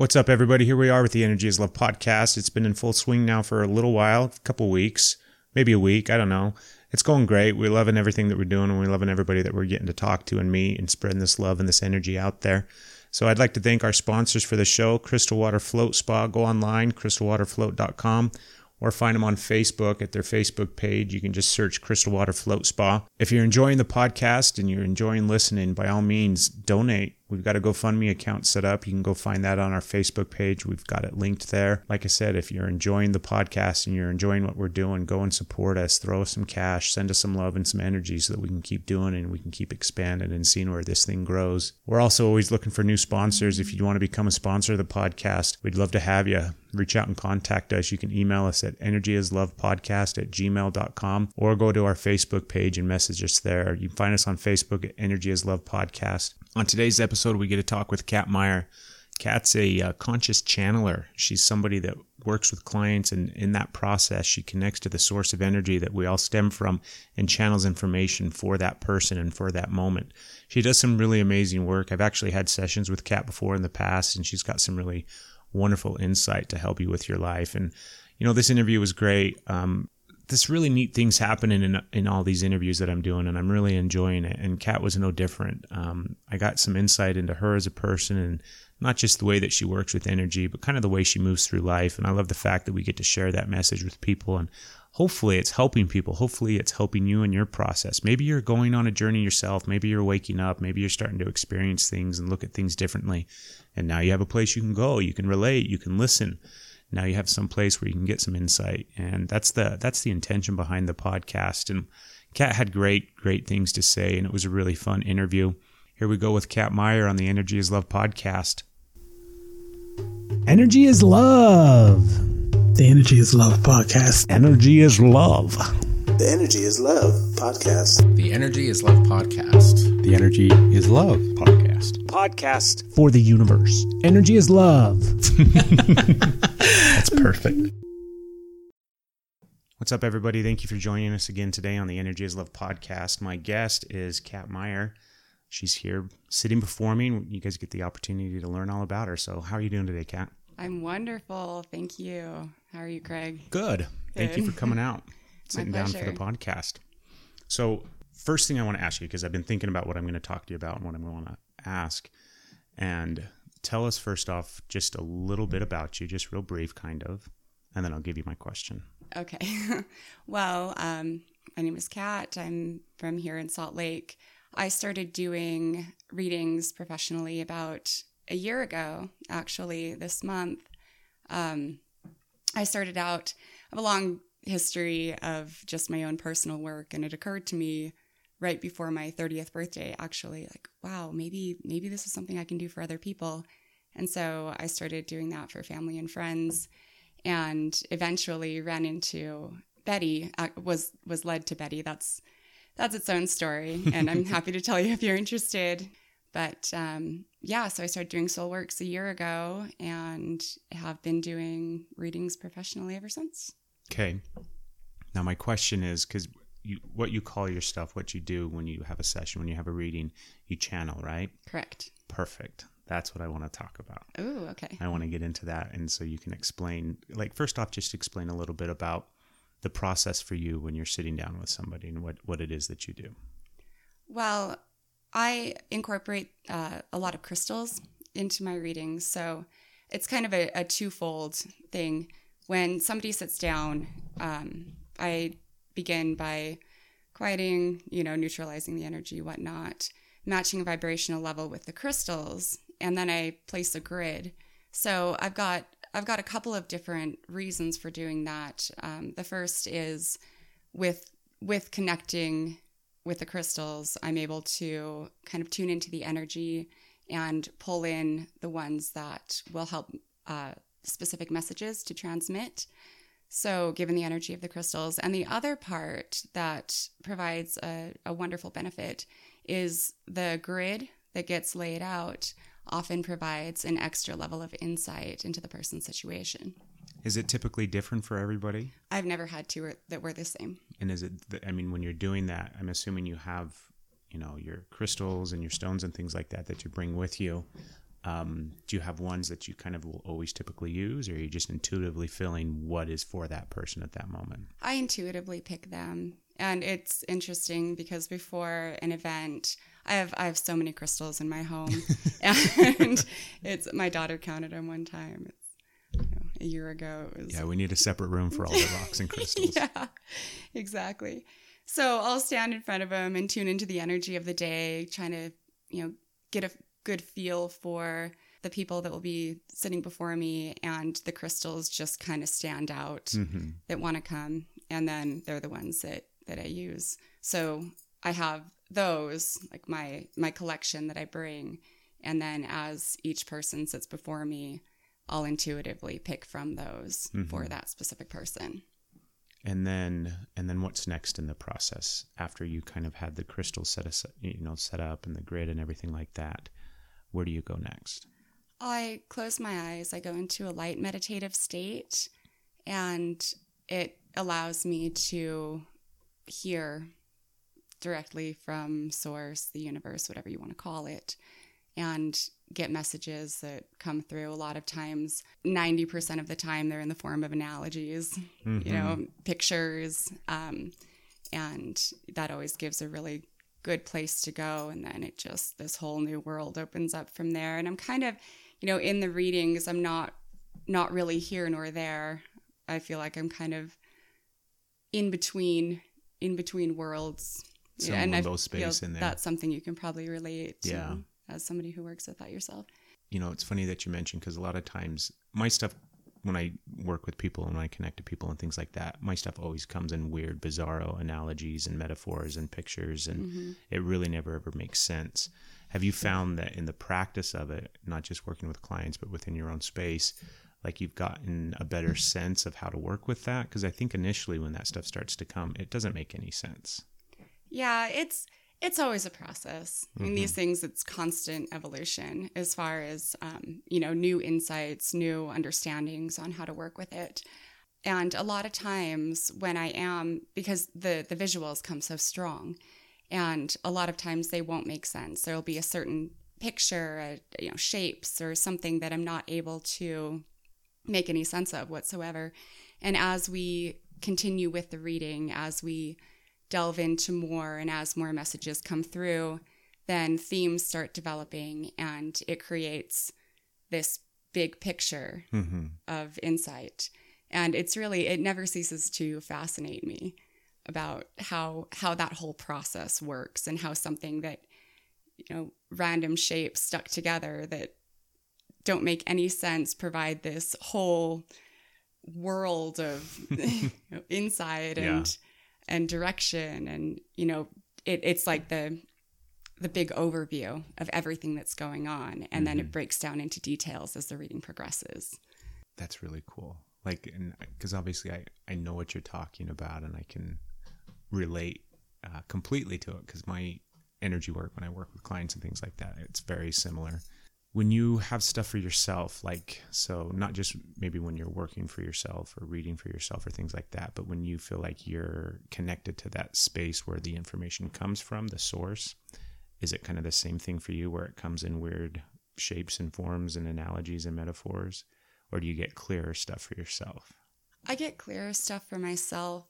What's up, everybody? Here we are with the Energy is Love podcast. It's been in full swing now for a little while, a couple weeks, maybe a week. I don't know. It's going great. We're loving everything that we're doing, and we're loving everybody that we're getting to talk to and meet and spreading this love and this energy out there. So I'd like to thank our sponsors for the show, Crystal Water Float Spa. Go online, crystalwaterfloat.com or find them on Facebook at their Facebook page. You can just search Crystal Water Float Spa. If you're enjoying the podcast and you're enjoying listening, by all means, donate We've got a GoFundMe account set up. You can go find that on our Facebook page. We've got it linked there. Like I said, if you're enjoying the podcast and you're enjoying what we're doing, go and support us. Throw us some cash, send us some love and some energy so that we can keep doing and we can keep expanding and seeing where this thing grows. We're also always looking for new sponsors. If you want to become a sponsor of the podcast, we'd love to have you. Reach out and contact us. You can email us at energyislovepodcast at gmail.com or go to our Facebook page and message us there. You can find us on Facebook at Energy is Love Podcast. On today's episode, we get to talk with Kat Mayer. Kat's a uh, conscious channeler. She's somebody that works with clients, and in that process, she connects to the source of energy that we all stem from and channels information for that person and for that moment. She does some really amazing work. I've actually had sessions with Kat before in the past, and she's got some really wonderful insight to help you with your life. And, you know, this interview was great. Um, this really neat things happening in in all these interviews that I'm doing, and I'm really enjoying it. And Kat was no different. Um, I got some insight into her as a person, and not just the way that she works with energy, but kind of the way she moves through life. And I love the fact that we get to share that message with people, and hopefully, it's helping people. Hopefully, it's helping you in your process. Maybe you're going on a journey yourself. Maybe you're waking up. Maybe you're starting to experience things and look at things differently. And now you have a place you can go. You can relate. You can listen now you have some place where you can get some insight. And that's the that's the intention behind the podcast. And kat had great great things to say and it was a really fun interview. Here we go with kat Mayer on the energy is love podcast. Energy is love. The energy is love podcast. Energy is love. The energy is love podcast. The energy is love podcast. The energy is love podcast. Podcast. For the universe. Energy is love. That's perfect. What's up, everybody? Thank you for joining us again today on the Energy is Love podcast. My guest is Kat Mayer. She's here sitting before me. You guys get the opportunity to learn all about her. So, how are you doing today, Kat? I'm wonderful. Thank you. How are you, Craig? Good. Good. Thank you for coming out, sitting down for the podcast. So, first thing I want to ask you, because I've been thinking about what I'm going to talk to you about and what I'm going to ask. And tell us first off just a little bit about you, just real brief, kind of, and then I'll give you my question. Okay. well, um, my name is Kat. I'm from here in Salt Lake. I started doing readings professionally about a year ago, actually, this month. Um, I started out, I have a long history of just my own personal work, and it occurred to me right before my 30th birthday actually like wow maybe maybe this is something i can do for other people. And so i started doing that for family and friends and eventually ran into betty uh, was was led to betty. That's that's its own story and i'm happy to tell you if you're interested. But um, yeah so i started doing Soulworks a year ago and have been doing readings professionally ever since. Okay. Now my question is because you what you call your stuff, what you do when you have a session, when you have a reading, you channel, right? Correct. Perfect. That's what I want to talk about. Oh, okay. I want to get into that, and so you can explain. Like first off, just explain a little bit about the process for you when you're sitting down with somebody and what what it is that you do. Well, I incorporate uh, a lot of crystals into my readings, so it's kind of a, a twofold thing. When somebody sits down, um, I begin by quieting, you know, neutralizing the energy, whatnot, matching a vibrational level with the crystals, and then I place a grid. So I've got I've got a couple of different reasons for doing that. Um, the first is with with connecting with the crystals, I'm able to kind of tune into the energy and pull in the ones that will help uh, specific messages to transmit. So, given the energy of the crystals. And the other part that provides a, a wonderful benefit is the grid that gets laid out often provides an extra level of insight into the person's situation. Is it typically different for everybody? I've never had two that were the same. And is it, I mean, when you're doing that, I'm assuming you have, you know, your crystals and your stones and things like that that you bring with you. Um, do you have ones that you kind of will always typically use, or are you just intuitively feeling what is for that person at that moment? I intuitively pick them. And it's interesting because before an event, I have I have so many crystals in my home, and it's my daughter counted them one time. It's you know, a year ago. It was, Yeah, we need a separate room for all the rocks and crystals. yeah, exactly. So I'll stand in front of them and tune into the energy of the day, trying to you know get a good feel for the people that will be sitting before me, and the crystals just kind of stand out Mhm. that want to come, and then they're the ones that that I use. So I have those like my my collection that I bring, and then as each person sits before me, I'll intuitively pick from those for that specific person. And then, and then, what's next in the process after you kind of had the crystals set us, you know, set up and the grid and everything like that? Where do you go next? I close my eyes, I go into a light meditative state, and it allows me to hear directly from source, the universe, whatever you want to call it, and get messages that come through. A lot of times, 90% of the time, they're in the form of analogies, you know, pictures. Um, and that always gives a really good place to go. And then it just, this whole new world opens up from there. And I'm kind of, you know, in the readings, I'm not, not really here nor there. I feel like I'm kind of in between, in between worlds. Some and I feel space in there. That's something you can probably relate to Yeah. as somebody who works with that yourself. you know, it's funny that you mentioned because a lot of times my stuff, when I work with people and when I connect to people and things like that, my stuff always comes in weird, bizarro analogies and metaphors and pictures, and mm-hmm. it really never ever makes sense. Have you found that in the practice of it, not just working with clients, but within your own space, like you've gotten a better mm-hmm. sense of how to work with that? Because I think initially when that stuff starts to come, it doesn't make any sense. Yeah, it's it's always a process. I mean, these things, it's constant evolution as far as um, you know, new insights, new understandings on how to work with it. And a lot of times when I am, because the the visuals come so strong, and a lot of times they won't make sense. There will be a certain picture, a, you know, shapes or something that I'm not able to make any sense of whatsoever. And as we continue with the reading, as we delve into more and as more messages come through, then themes start developing and it creates this big picture Mm-hmm. of insight. And it's really, it never ceases to fascinate me about how how that whole process works and how something that you know random shapes stuck together that don't make any sense provide this whole world of you know, insight and and direction and you know it, it's like the the big overview of everything that's going on and then it breaks down into details as the reading progresses That's really cool. Like, and because obviously I, I know what you're talking about and I can relate uh, completely to it because my energy work, when I work with clients and things like that, it's very similar. When you have stuff for yourself, like, so not just maybe when you're working for yourself or reading for yourself or things like that, but when you feel like you're connected to that space where the information comes from, the source, is it kind of the same thing for you where it comes in weird shapes and forms and analogies and metaphors? or do you get clearer stuff for yourself? I get clearer stuff for myself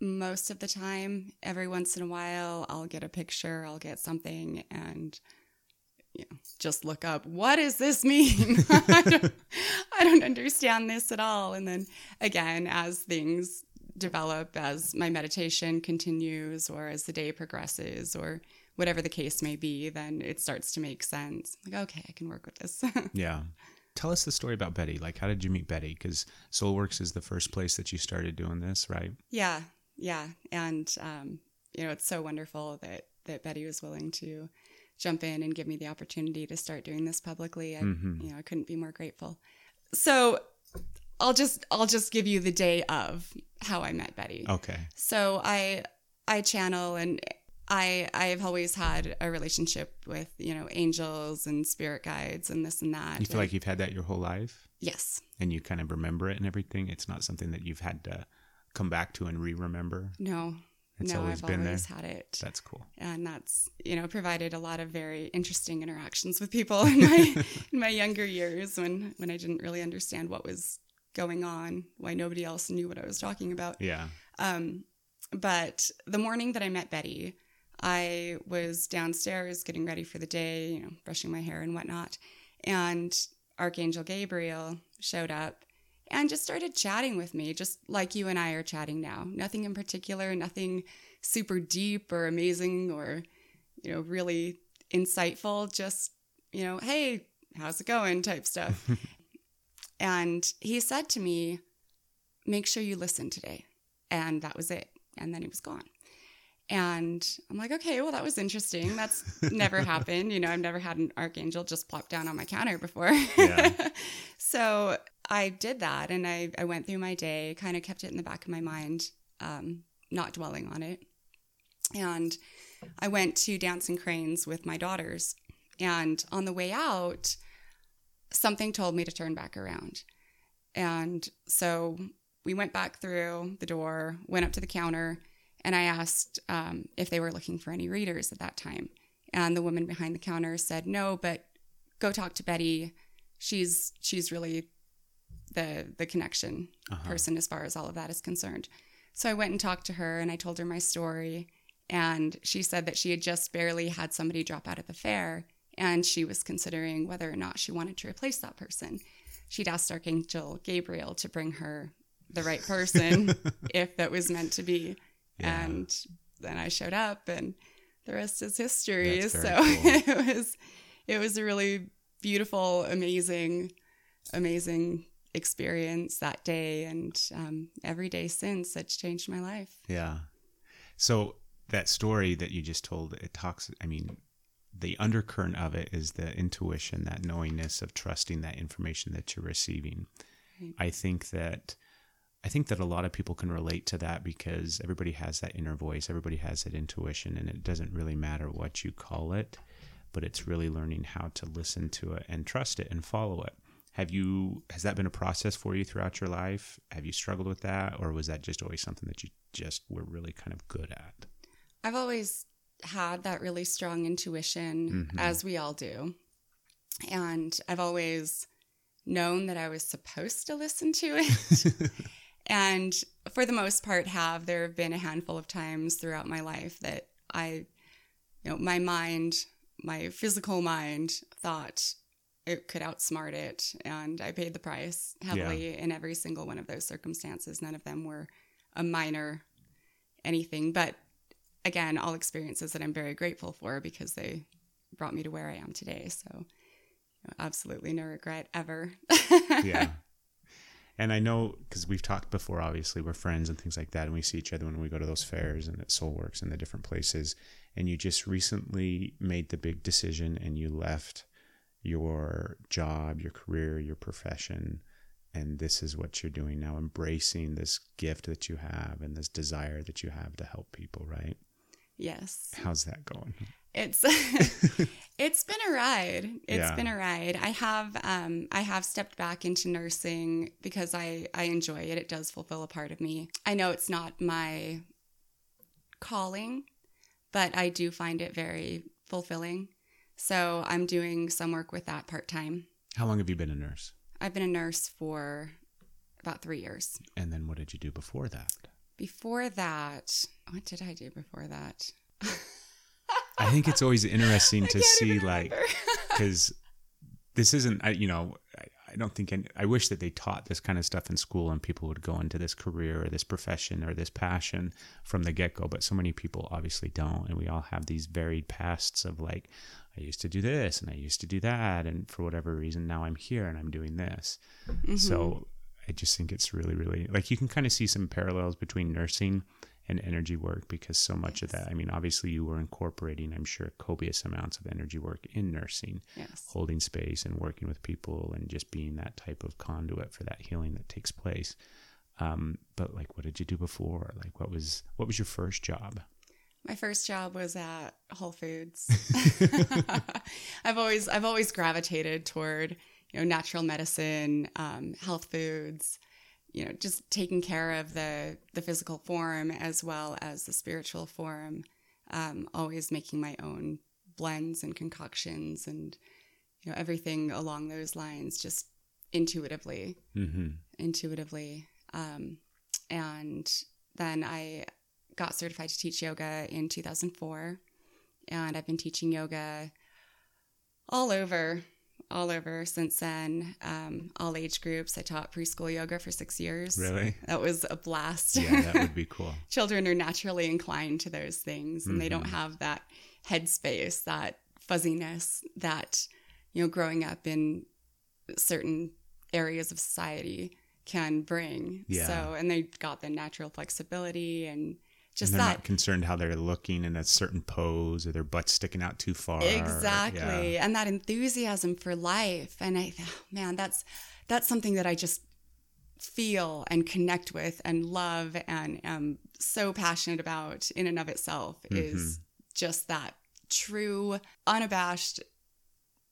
most of the time. Every once in a while, I'll get a picture, I'll get something, and you know, just look up what does this mean? I, don't, I don't understand this at all. And then again, as things develop, as my meditation continues, or as the day progresses, or whatever the case may be, then it starts to make sense. Like, okay, I can work with this. Yeah. Tell us the story about Betty. Like, how did you meet Betty? Because Soulworks is the first place that you started doing this, right? Yeah, yeah, and um, you know it's so wonderful that that Betty was willing to jump in and give me the opportunity to start doing this publicly. I, mm-hmm. You know, I couldn't be more grateful. So I'll just I'll just give you the day of how I met Betty. Okay. So I I channel and I I've always had a relationship with you know angels and spirit guides and this and that. You feel like you've had that your whole life yes, and you kind of remember it and everything. It's not something that you've had to come back to and re remember. no, It's no, always I've been always there. had it. That's cool. and that's you know provided a lot of very interesting interactions with people in my in my younger years when when I didn't really understand what was going on, why nobody else knew what I was talking about. Yeah. Um, but the morning that I met Betty, I was downstairs getting ready for the day, you know, brushing my hair and whatnot, and Archangel Gabriel showed up and just started chatting with me, just like you and I are chatting now. Nothing in particular, nothing super deep or amazing or, you know, really insightful. Just, you know, hey, how's it going type stuff. and he said to me, make sure you listen today. And that was it. And then he was gone. And I'm like, okay, well, that was interesting. That's never happened. You know, I've never had an archangel just plop down on my counter before. Yeah. so I did that and I, I went through my day, kind of kept it in the back of my mind, um, not dwelling on it. And I went to Dancing Cranes with my daughters. And on the way out, something told me to turn back around. And so we went back through the door, went up to the counter, and I asked um, if they were looking for any readers at that time. And the woman behind the counter said, "No, but go talk to Betty. She's she's really the the connection uh-huh. person as far as all of that is concerned." So I went and talked to her, and I told her my story. And she said that she had just barely had somebody drop out at the fair, and she was considering whether or not she wanted to replace that person. She'd asked Archangel Gabriel to bring her the right person if that was meant to be. Yeah. And then I showed up and the rest is history. That's So cool. it was it was a really beautiful, amazing, amazing experience that day and um, every day since it's changed my life. Yeah. So that story that you just told, it talks, I mean, the undercurrent of it is the intuition, that knowingness of trusting that information that you're receiving. I think that I think that a lot of people can relate to that because everybody has that inner voice, everybody has that intuition, and it doesn't really matter what you call it, but it's really learning how to listen to it and trust it and follow it. Have you has that been a process for you throughout your life? Have you struggled with that or was that just always something that you just were really kind of good at? I've always had that really strong intuition, mm-hmm. as we all do. And I've always known that I was supposed to listen to it. and for the most part, have. There have been a handful of times throughout my life that I, you know, my mind, my physical mind thought it could outsmart it. And I paid the price heavily in every single one of those circumstances. None of them were a minor anything. But again, all experiences that I'm very grateful for because they brought me to where I am today. So, you know, absolutely no regret ever. yeah. And I know because we've talked before, obviously, we're friends and things like that. And we see each other when we go to those fairs and at Soulworks and the different places. And you just recently made the big decision and you left your job, your career, your profession. And this is what you're doing now, embracing this gift that you have and this desire that you have to help people, right? yes. How's that going? It's it's been a ride. It's Yeah. been a ride. I have um I have stepped back into nursing because I I enjoy it. It does fulfill a part of me. I know it's not my calling, but I do find it very fulfilling. So I'm doing some work with that part time. How long have you been a nurse? I've been a nurse for about 3 years. And then what did you do before that? Before that, what did I do before that? I think it's always interesting to see like because this isn't I, you know I, I don't think any, I wish that they taught this kind of stuff in school and people would go into this career or this profession or this passion from the get go. But so many people obviously don't, and we all have these varied pasts of like I used to do this and I used to do that, and for whatever reason now I'm here and I'm doing this. So I just think it's really really like you can kind of see some parallels between nursing and energy work because so much of that I mean obviously you were incorporating I'm sure copious amounts of energy work in nursing Yes. holding space and working with people and just being that type of conduit for that healing that takes place. Um, but like what did you do before? Like what was what was your first job My first job was at Whole Foods. I've always I've always gravitated toward you know natural medicine, um, health foods, you know, just taking care of the the physical form as well as the spiritual form. Um, always making my own blends and concoctions and you know everything along those lines, just intuitively, Mm-hmm. intuitively. Um, and then I got certified to teach yoga in 2004, and I've been teaching yoga all over all over since then. Um, all age groups. I taught preschool yoga for six years. Really? That was a blast. Yeah, that would be cool. Children are naturally inclined to those things, and they don't Mm-hmm. have that headspace, that fuzziness that you know, growing up in certain areas of society can bring. Yeah. So, and they got the natural flexibility and just and they're that. not concerned how they're looking in a certain pose or their butt sticking out too far. exactly. Yeah. and that enthusiasm for life. And i oh, man that's that's something that i just feel and connect with and love and am so passionate about in and of itself mm-hmm. is just that true unabashed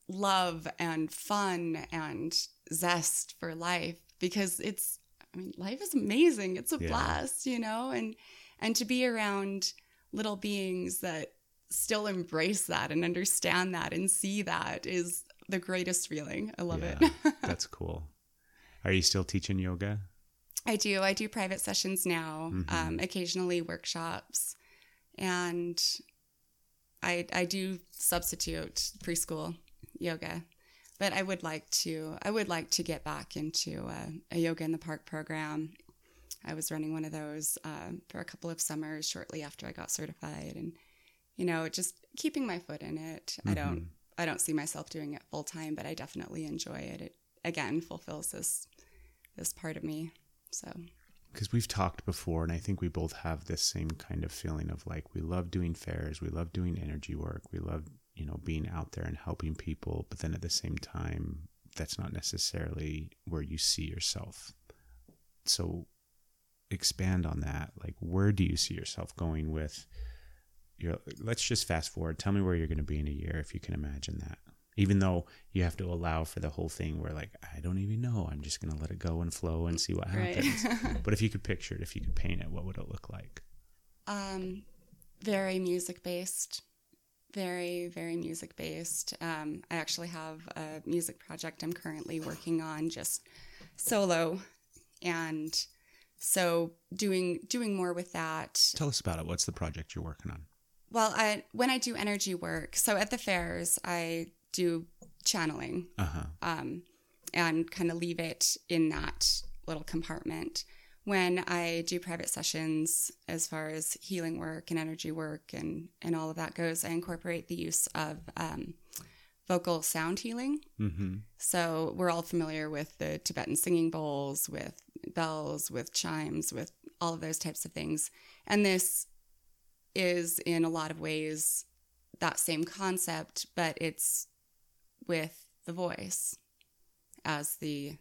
love and fun and zest for life. Because it's i mean life is amazing. It's a Yeah. blast you know? And and to be around little beings that still embrace that and understand that and see that is the greatest feeling i love Yeah, it That's cool. Are you still teaching yoga? I do. I do private sessions now, um, occasionally workshops, and I I do substitute preschool yoga. But I would like to I would like to get back into uh, a yoga in the park program. I was running one of those uh, for a couple of summers shortly after I got certified, and you know, just keeping my foot in it. I don't I don't see myself doing it full time, but I definitely enjoy it. It again fulfills this this part of me. So because we've talked before and i think we both have this same kind of feeling of like we love doing fairs we love doing energy work we love you know being out there and helping people but then at the same time that's not necessarily where you see yourself so expand on that like where do you see yourself going with your let's just fast forward tell me where you're going to be in a year if you can imagine that even though you have to allow for the whole thing where like i don't even know i'm just going to let it go and flow and see what Right. happens but if you could picture it if you could paint it what would it look like Um, very music based. Very, very music based. Um, I actually have a music project I'm currently working on, just solo, and so doing doing more with that. tell us about it what's the project you're working on Well, I when I do energy work, so at the fairs I do channeling, uh-huh um, and kind of leave it in that little compartment. When I do private sessions, as far as healing work and energy work and, and all of that goes, I incorporate the use of um, vocal sound healing. mm-hmm So we're all familiar with the Tibetan singing bowls, with bells, with chimes, with all of those types of things. And this is in a lot of ways that same concept, but it's with the voice as the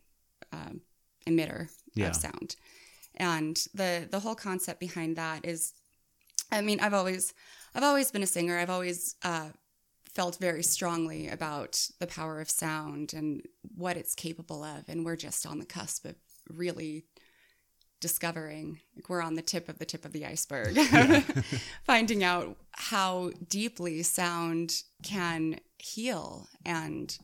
um, emitter Yeah. of sound. And the the whole concept behind that is, I mean, I've always I've always been a singer. I've always uh, felt very strongly about the power of sound and what it's capable of, and we're just on the cusp of really discovering like we're on the tip of the tip of the iceberg finding out how deeply sound can heal and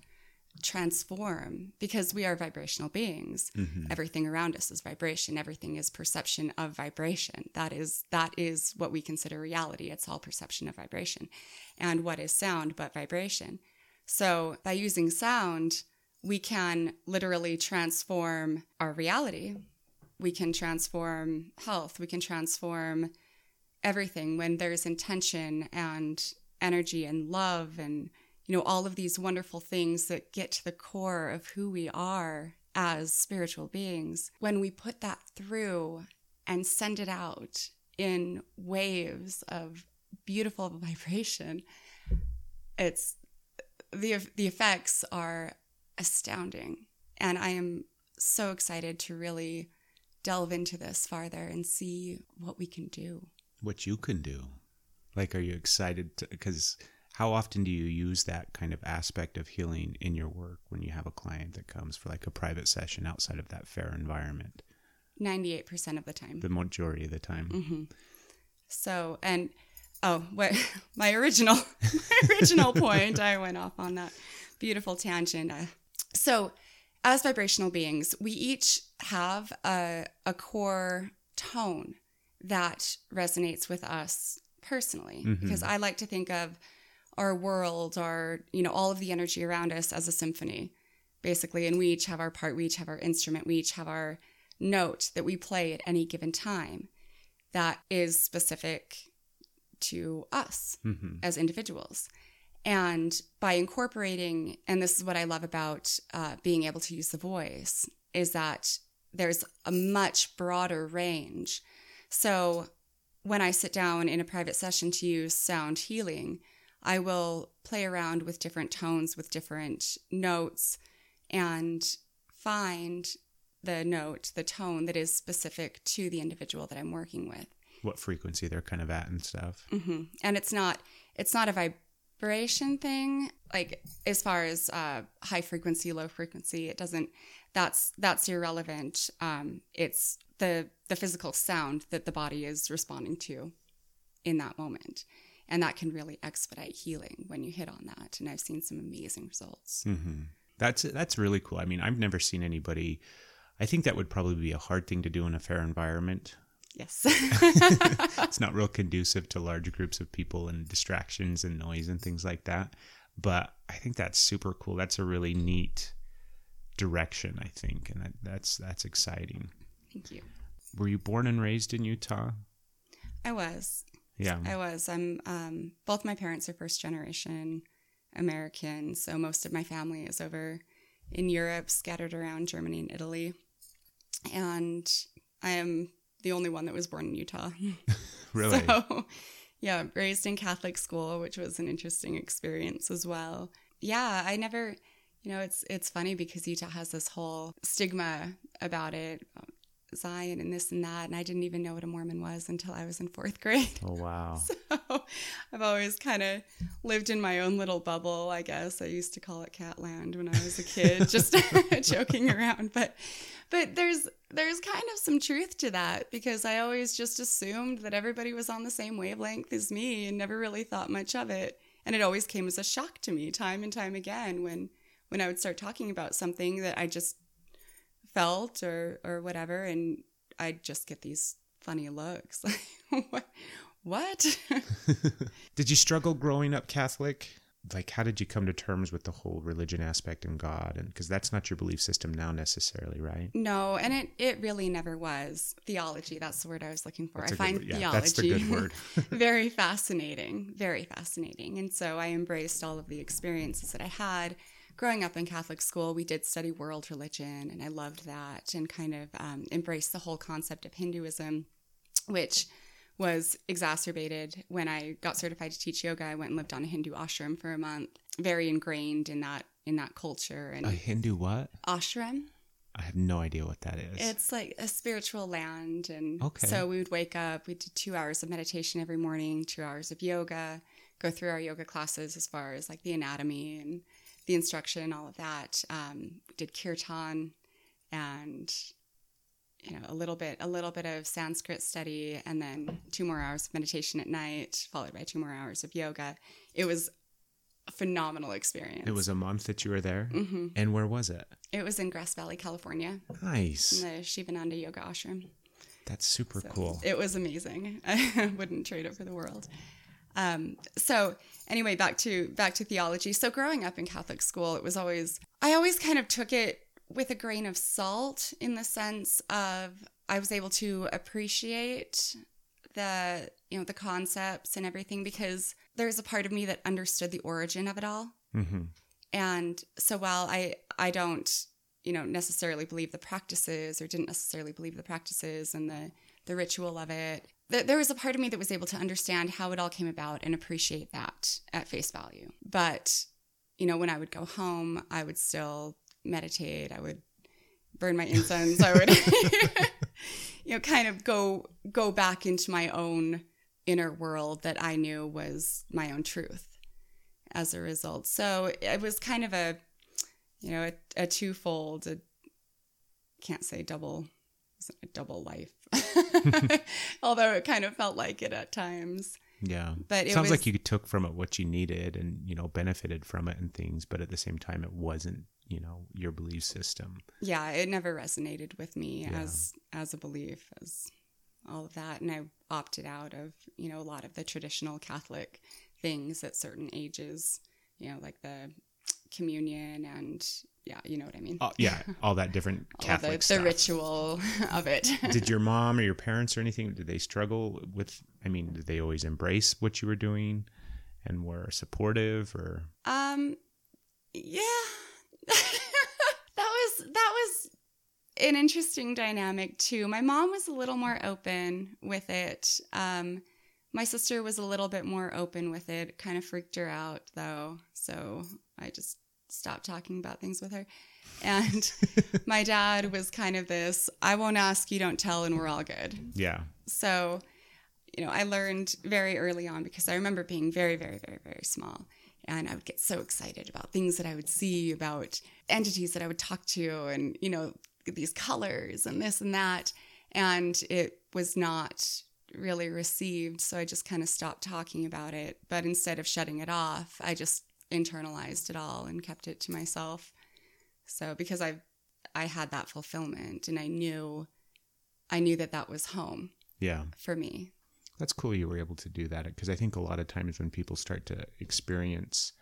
transform because we are vibrational beings. Mm-hmm. Everything around us is vibration. Everything is perception of vibration. That is that is what we consider reality. It's all perception of vibration and what is sound but vibration. So by using sound we can literally transform our reality. We can transform health. We can transform everything when there's intention and energy and love and you know all of these wonderful things that get to the core of who we are as spiritual beings when we put that through and send it out in waves of beautiful vibration it's the the effects are astounding. And i am so excited to really delve into this farther and see what we can do. What you can do. Like are you excited because how often do you use that kind of aspect of healing in your work when you have a client that comes for like a private session outside of that fair environment 98% of the time. the majority of the time. Mm-hmm. So, and oh, what my original my original point, I went off on that beautiful tangent. Uh, so, as vibrational beings, we each have a, a core tone that resonates with us personally. Because I like to think of our world, our, you know, all of the energy around us as a symphony, basically. And we each have our part, we each have our instrument, we each have our note that we play at any given time that is specific to us as individuals. And by incorporating, and this is what I love about uh, being able to use the voice, is that there's a much broader range. So when I sit down in a private session to use sound healing, I will play around with different tones, with different notes, and find the note, the tone that is specific to the individual that I'm working with. What frequency they're kind of at and stuff. hmm And it's not it's not a vibration thing like as far as uh, high frequency, low frequency. It doesn't. That's that's irrelevant. Um, it's the the physical sound that the body is responding to in that moment. And that can really expedite healing when you hit on that. And I've seen some amazing results. hmm That's that's really cool. I mean, I've never seen anybody. I think that would probably be a hard thing to do in a fair environment. Yes. It's not real conducive to large groups of people and distractions and noise and things like that. But I think that's super cool. That's a really neat direction, I think, and that, that's that's exciting. Thank you. Were you born and raised in Utah? I was. Yeah. I was. I'm. Um, both my parents are first generation American, so most of my family is over in Europe, scattered around Germany and Italy, and I am the only one that was born in Utah. Really? So, yeah, raised in Catholic school, which was an interesting experience as well. Yeah, I never. You know, it's it's funny because Utah has this whole stigma about it, Zion and this and that, and I didn't even know what a Mormon was until I was in fourth grade. oh wow. So I've always kind of lived in my own little bubble, I guess. I used to call it Catland when I was a kid, just joking around. But but there's there's kind of some truth to that because I always just assumed that everybody was on the same wavelength as me and never really thought much of it. And it always came as a shock to me time and time again when when I would start talking about something that I just felt or or whatever and I'd just get these funny looks like what what Did you struggle growing up Catholic? Like, how did you come to terms with the whole religion aspect and God? And because that's not your belief system now necessarily, right? no and it it really never was theology that's the word I was looking for I good find word. Yeah, theology that's the good word. very fascinating very fascinating and so I embraced all of the experiences that I had growing up in Catholic school we did study world religion and I loved that and kind of um, embraced the whole concept of Hinduism which was exacerbated when I got certified to teach yoga. I went and lived on a Hindu ashram for a month, very ingrained in that in that culture and A Hindu what? ashram. I have no idea what that is. It's like a spiritual land, and Okay. so we would wake up. We did two hours of meditation every morning, two hours of yoga, go through our yoga classes as far as like the anatomy and the instruction, all of that. Um, did kirtan, and you know a little bit a little bit of Sanskrit study, and then two more hours of meditation at night, followed by two more hours of yoga. It was a phenomenal experience. it was a month that you were there. hmm And where was it? It was in Grass Valley, California, Nice. in the Shivananda Yoga Ashram. That's super So cool. It was amazing. I wouldn't trade it for the world. Um, so anyway, back to back to theology. So growing up in Catholic school, it was always I always kind of took it with a grain of salt in the sense of I was able to appreciate the you know the concepts and everything because there's a part of me that understood the origin of it all. hmm And so while I I don't you know necessarily believe the practices or didn't necessarily believe the practices and the the ritual of it, th- there was a part of me that was able to understand how it all came about and appreciate that at face value. But you know when I would go home, I would still meditate. I would burn my incense. I would you know kind of go go back into my own inner world that I knew was my own truth as a result. So it was kind of a, you know, a, a twofold, a, can't say double a double life, although it kind of felt like it at times. Yeah. But it sounds was- like you took from it what you needed and, you know, benefited from it and things, but at the same time it wasn't, you know, your belief system. Yeah, it never resonated with me Yeah. as as a belief, as all of that, and I opted out of you know a lot of the traditional Catholic things at certain ages. You know, like the communion and yeah, you know what I mean. Oh, yeah, all that different Catholic the, the stuff. ritual of it. did your mom or your parents or anything did they struggle with I mean, did they always embrace what you were doing and were supportive or Um, yeah, that was that was an interesting dynamic too. My mom was a little more open with it. Um, my sister was a little bit more open with it. It kind of freaked her out though, so I just stopped talking about things with her. And my dad was kind of this: "I won't ask, you don't tell, and we're all good." yeah. So, you know, I learned very early on because I remember being very, very, very, very small. And I would get so excited about things that I would see, about entities that I would talk to, and, you know, these colors and this and that. And it was not really received. So I just kind of stopped talking about it. But instead of shutting it off, I just internalized it all and kept it to myself. So because I I had that fulfillment and I knew I knew that that was home Yeah. for me. That's cool you were able to do that because I think a lot of times when people start to experience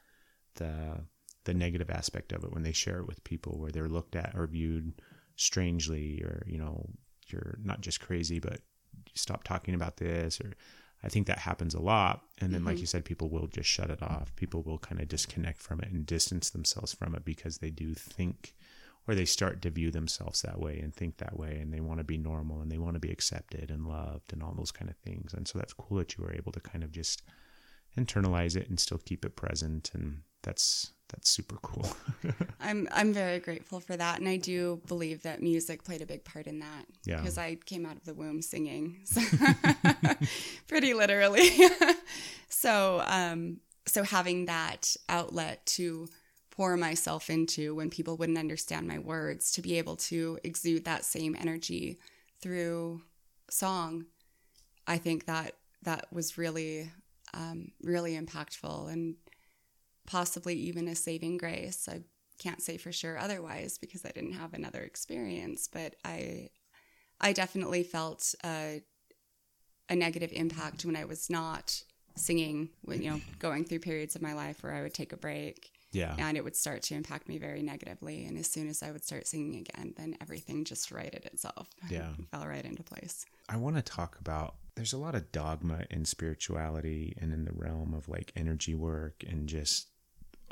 the the negative aspect of it when they share it with people where they're looked at or viewed strangely or you know you're not just crazy but stop talking about this or I think that happens a lot. And then like mm-hmm. you said people will just shut it off. People will kind of disconnect from it and distance themselves from it because they do think or they start to view themselves that way and think that way. And they want to be normal and they want to be accepted and loved and all those kind of things. And so that's cool that you were able to kind of just internalize it and still keep it present. And that's that's super cool I'm I'm very grateful for that, and I do believe that music played a big part in that. Yeah. Because I came out of the womb singing, so pretty literally. so um, so having that outlet to pour myself into when people wouldn't understand my words, to be able to exude that same energy through song, I think that that was really um, really impactful and possibly even a saving grace. I can't say for sure otherwise because I didn't have another experience, but I I definitely felt a, a negative impact when I was not singing, when you know, going through periods of my life where I would take a break yeah and it would start to impact me very negatively. And as soon as I would start singing again, then everything just righted itself. Yeah. fell right into place. I want to talk about there's a lot of dogma in spirituality and in the realm of like energy work and just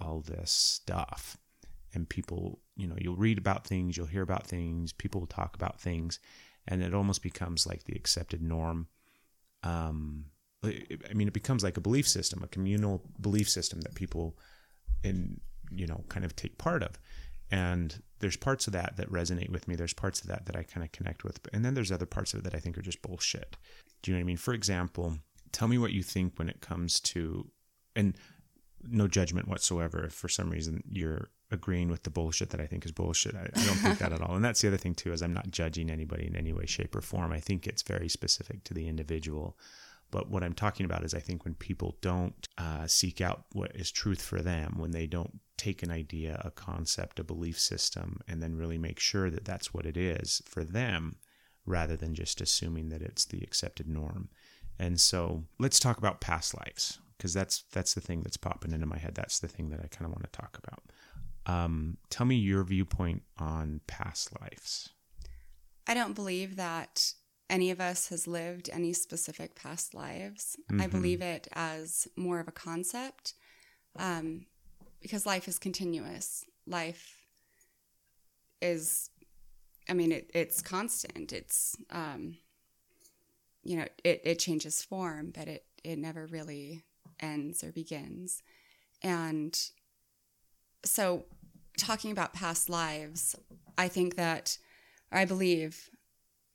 all this stuff. And people, you know, you'll read about things, you'll hear about things, people will talk about things, and it almost becomes like the accepted norm. Um, I mean, it becomes like a belief system, a communal belief system that people, in you know, kind of take part of. And there's parts of that that resonate with me. There's parts of that that I kind of connect with. And then there's other parts of it that I think are just bullshit. Do you know what I mean? For example, tell me what you think when it comes to, and no judgment whatsoever if for some reason you're agreeing with the bullshit that I think is bullshit. I, I don't think that at all. And that's the other thing too, is I'm not judging anybody in any way, shape, or form. I think it's very specific to the individual. But what I'm talking about is I think when people don't uh, seek out what is truth for them, when they don't take an idea, a concept, a belief system, and then really make sure that that's what it is for them, rather than just assuming that it's the accepted norm. And so let's talk about past lives because that's that's the thing that's popping into my head. That's the thing that I kind of want to talk about. Um, tell me your viewpoint on past lives. I don't believe that any of us has lived any specific past lives. I believe it as more of a concept um, because life is continuous. Life is, I mean, it, it's constant. It's, um, you know, it, it changes form, but it, it never really ends or begins. And so, talking about past lives, I think that, or I believe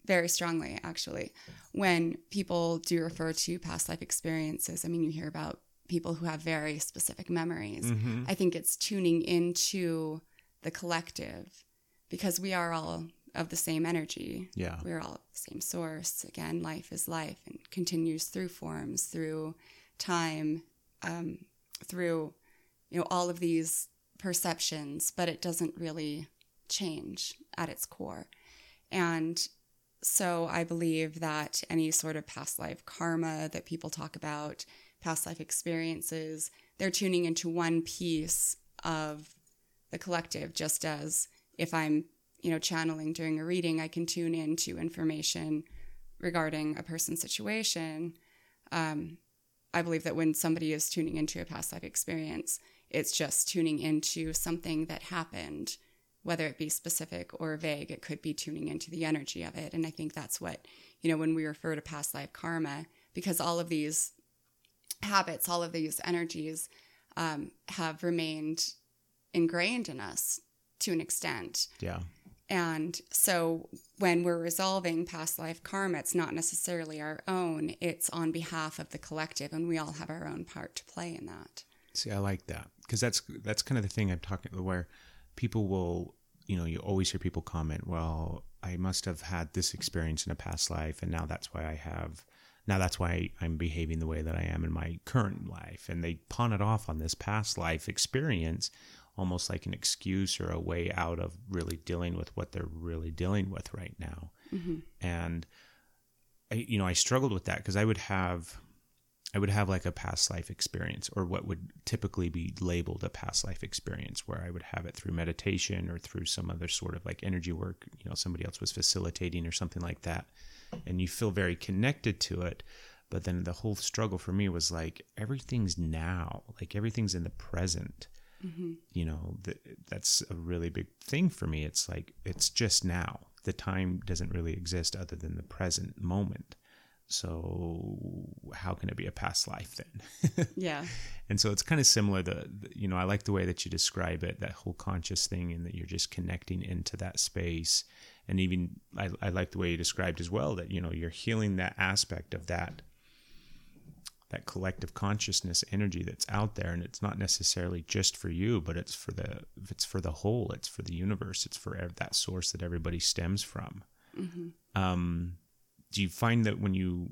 very strongly actually, when people do refer to past life experiences. I mean, you hear about people who have very specific memories. Mm-hmm. I think it's tuning into the collective because we are all of the same energy. Yeah. We're all the same source. Again, life is life and continues through forms, through time, um, through you know all of these perceptions, but it doesn't really change at its core. And so I believe that any sort of past life karma that people talk about, past life experiences, they're tuning into one piece of the collective, just as if I'm, you know, channeling during a reading, I can tune into information regarding a person's situation. Um, I believe that when somebody is tuning into a past life experience, it's just tuning into something that happened, whether it be specific or vague. It could be tuning into the energy of it. And I think that's what, you know, when we refer to past life karma, because all of these habits, all of these energies um, have remained ingrained in us to an extent. Yeah. And so when we're resolving past life karma, it's not necessarily our own, it's on behalf of the collective, and we all have our own part to play in that. See, I like that because that's that's kind of the thing I'm talking where people will, you know, you always hear people comment, "Well, I must have had this experience in a past life, and now that's why I have, now that's why I'm behaving the way that I am in my current life," and they pawn it off on this past life experience, almost like an excuse or a way out of really dealing with what they're really dealing with right now, mm-hmm. and I, you know, I struggled with that because I would have I would have like a past life experience or what would typically be labeled a past life experience where I would have it through meditation or through some other sort of like energy work, you know, somebody else was facilitating or something like that. And you feel very connected to it. But then the whole struggle for me was like everything's now, like everything's in the present. Mm-hmm. You know, th- that's a really big thing for me. It's like it's just now. The time doesn't really exist other than the present moment. So how can it be a past life then? Yeah. and so it's kind of similar. The, the you know I like the way that you describe it, that whole conscious thing, and that you're just connecting into that space. And even I, I like the way you described as well that you know you're healing that aspect of that that collective consciousness energy that's out there and it's not necessarily just for you but it's for the it's for the whole it's for the universe it's for that source that everybody stems from. Um do you find that when you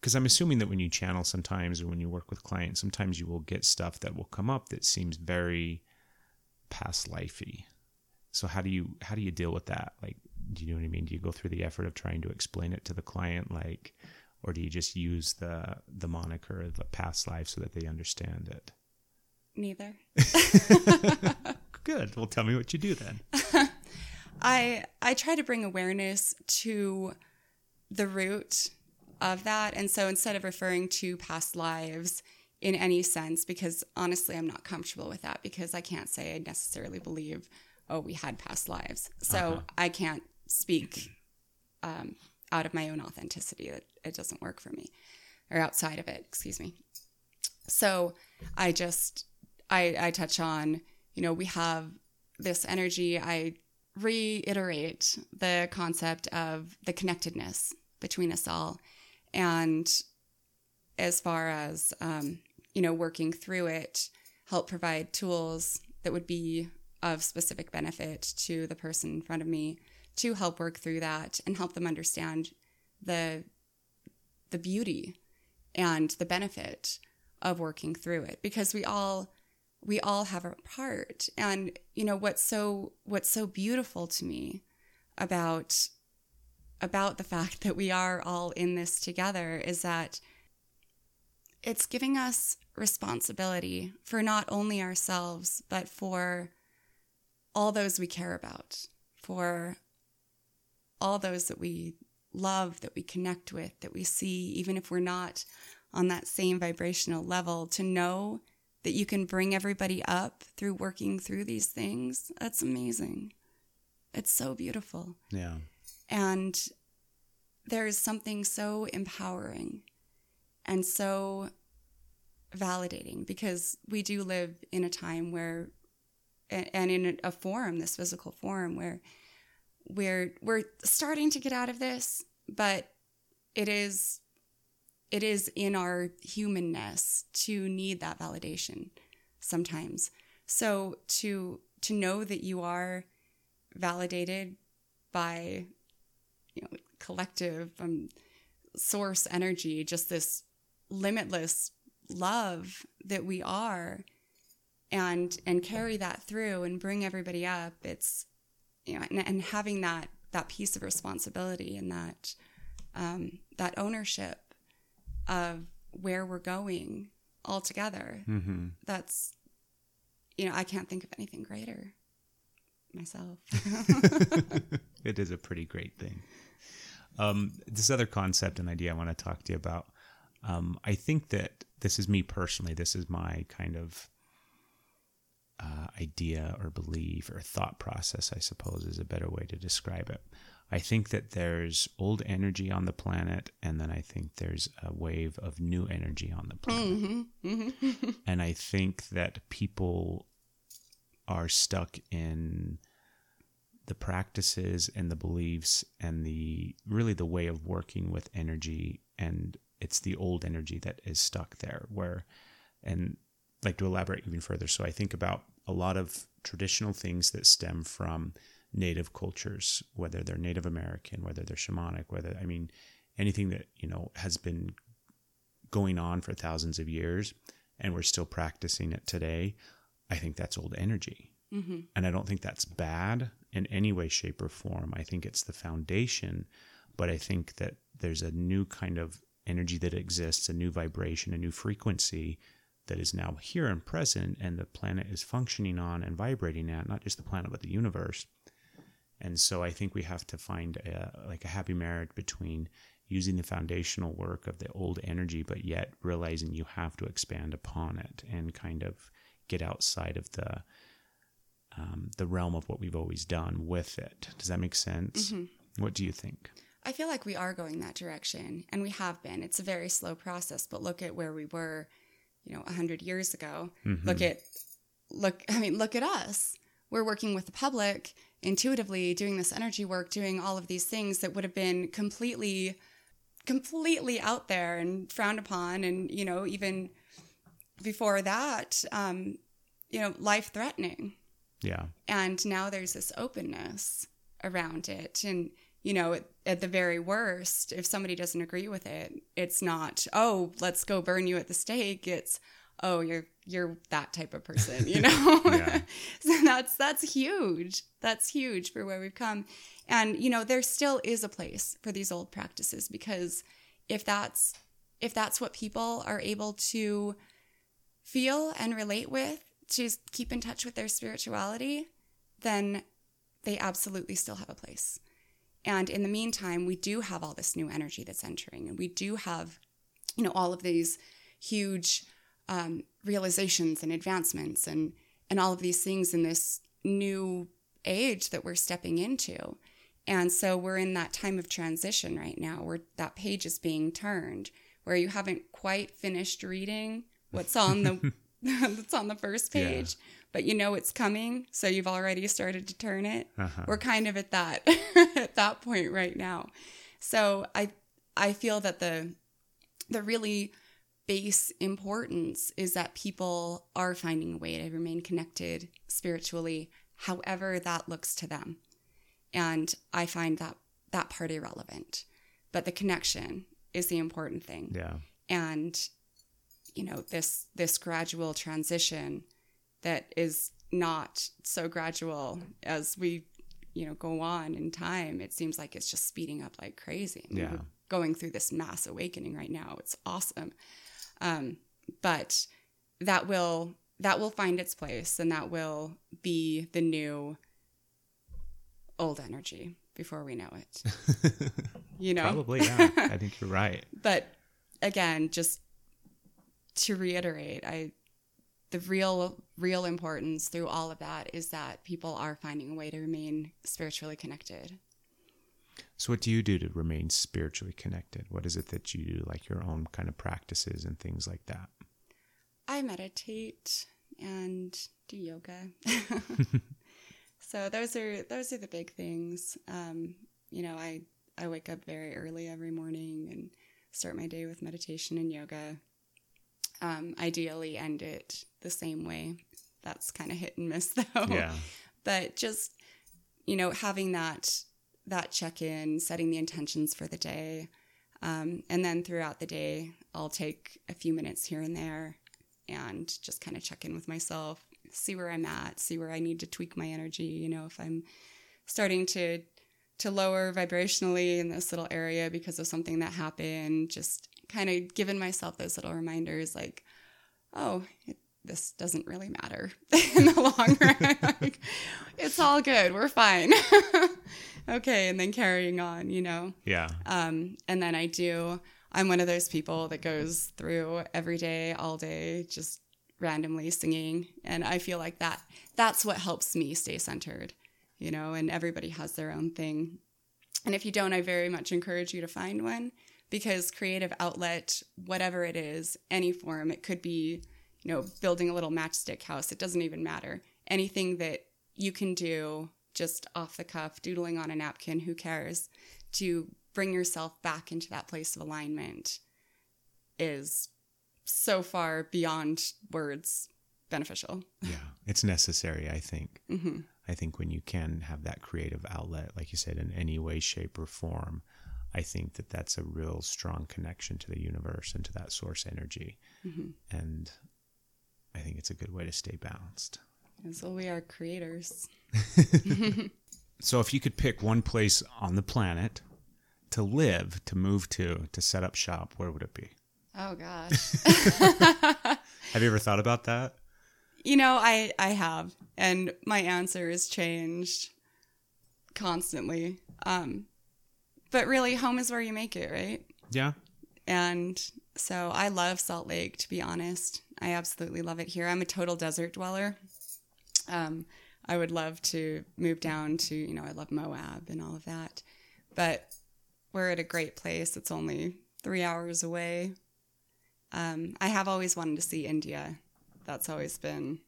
because i'm assuming that when you channel sometimes or when you work with clients sometimes you will get stuff that will come up that seems very past lifey. So how do you how do you deal with that? Like do you know what i mean? Do you go through the effort of trying to explain it to the client? Like or do you just use the the moniker of a past life so that they understand it Neither. good well tell me what you do then I I try to bring awareness to the root of that. And so instead of referring to past lives in any sense, because honestly, I'm not comfortable with that because I can't say I necessarily believe, oh, we had past lives. So I can't speak um, out of my own authenticity. It, it doesn't work for me, or outside of it, excuse me. So I just, I, I touch on, you know, we have this energy. I reiterate the concept of the connectedness between us all. And as far as, um, you know, working through it, help provide tools that would be of specific benefit to the person in front of me to help work through that and help them understand the the beauty and the benefit of working through it because we all we all have a part. And you know what's so what's so beautiful to me about about the fact that we are all in this together is that it's giving us responsibility for not only ourselves but for all those we care about for all those that we love that we connect with that we see even if we're not on that same vibrational level to know that you can bring everybody up through working through these things that's amazing. It's so beautiful. Yeah. And there's something so empowering and so validating because we do live in a time where and in a form this physical form where we're we're starting to get out of this but it is it is in our humanness to need that validation sometimes. So to to know that you are validated by you know collective um, source energy, just this limitless love that we are and and carry that through and bring everybody up it's you know and, and having that that piece of responsibility and that um, that ownership of where we're going all together Mm-hmm. that's you know i can't think of anything greater myself it is a pretty great thing. Um, this other concept and idea I want to talk to you about. Um, I think that this is me personally. This is my kind of uh, idea or belief or thought process, I suppose, is a better way to describe it. I think that there's old energy on the planet, and then I think there's a wave of new energy on the planet. and I think that people are stuck in the practices and the beliefs and the really the way of working with energy and it's the old energy that is stuck there where and like to elaborate even further. So i think about a lot of traditional things that stem from native cultures whether they're native american whether they're shamanic whether i mean anything that you know has been going on for thousands of years and we're still practicing it today i think that's old energy. Mm-hmm. And I don't think that's bad in any way, shape, or form. I think it's the foundation, but I think that there's a new kind of energy that exists, a new vibration, a new frequency that is now here and present, and the planet is functioning on and vibrating at, not just the planet, but the universe. And so I think we have to find a, like a happy marriage between using the foundational work of the old energy, but yet realizing you have to expand upon it and kind of get outside of the um, the realm of what we've always done with it. Does that make sense? What do you think? I feel like we are going that direction, and we have been. It's a very slow process, but look at where we were, you know, hundred years ago. Look at, look. I mean, look at us. We're working with the public intuitively, doing this energy work, doing all of these things that would have been completely, completely out there and frowned upon, and you know, even before that, um, you know, life threatening Yeah. and now there's this openness around it and you know at the very worst if somebody doesn't agree with it it's not oh let's go burn you at the stake. It's oh you're you're that type of person you know? So that's that's huge. That's huge for where we've come. And you know there still is a place for these old practices because if that's if that's what people are able to feel and relate with to keep in touch with their spirituality then they absolutely still have a place and in the meantime we do have all this new energy that's entering and we do have you know all of these huge um, realizations and advancements and and all of these things in this new age that we're stepping into and so we're in that time of transition right now where that page is being turned where you haven't quite finished reading what's on the that's on the first Yeah. But you know it's coming so you've already started to turn it. Uh-huh. we're kind of at that at that point right now. So i i feel that the the really base importance is that people are finding a way to remain connected spiritually however that looks to them. And i find that that part irrelevant. But the connection is the important thing. Yeah. and you know this this gradual transition that is not so gradual as we you know go on in time it seems like it's just speeding up like crazy Yeah. we're going through this mass awakening right now it's awesome um, but that will that will find its place and that will be the new old energy before we know it you know Probably, yeah. I think you're right. but again just to reiterate i the real real importance through all of that is that people are finding a way to remain spiritually connected So, what do you do to remain spiritually connected? What is it that you do, like your own kind of practices and things like that? i meditate and do yoga so those are those are the big things um, you know i i wake up very early every morning and start my day with meditation and yoga um, ideally end it the same way that's kind of hit and miss though Yeah. but just you know having that that check in, setting the intentions for the day. Um, and then throughout the day, I'll take a few minutes here and there and just kind of check in with myself, see where I'm at, see where I need to tweak my energy. You know, if I'm starting to to lower vibrationally in this little area because of something that happened, just kind of giving myself those little reminders like, oh, it, this doesn't really matter in the long run. like, it's all good. We're fine. okay. And then carrying on, you know? Yeah. Um, and then I do, I'm one of those people that goes through every day, all day, just randomly singing. And I feel like that, that's what helps me stay centered, you know, and everybody has their own thing. And if you don't, I very much encourage you to find one because creative outlet, whatever it is, any form, it could be, you know, building a little matchstick house. It doesn't even matter. Anything that you can do just off the cuff, doodling on a napkin, who cares, to bring yourself back into that place of alignment is so far beyond words beneficial. Yeah. It's necessary, I think. Mm-hmm. I think when you can have that creative outlet, like you said, in any way, shape, or form, I think that that's a real strong connection to the universe and to that source energy. And I think it's a good way to stay balanced. So we are creators. So if you could pick one place on the planet to live, to move to, to set up shop, where would it be? Oh gosh. Have you ever thought about that? You know, I I have, and my answer has changed constantly. Um, but really, home is where you make it, right? Yeah. And so I love Salt Lake, to be honest. I absolutely love it here. I'm a total desert dweller. Um, I would love to move down to, you know, I love Moab and all of that. But we're at a great place. It's only three hours away. Um, I have always wanted to see India. That's always been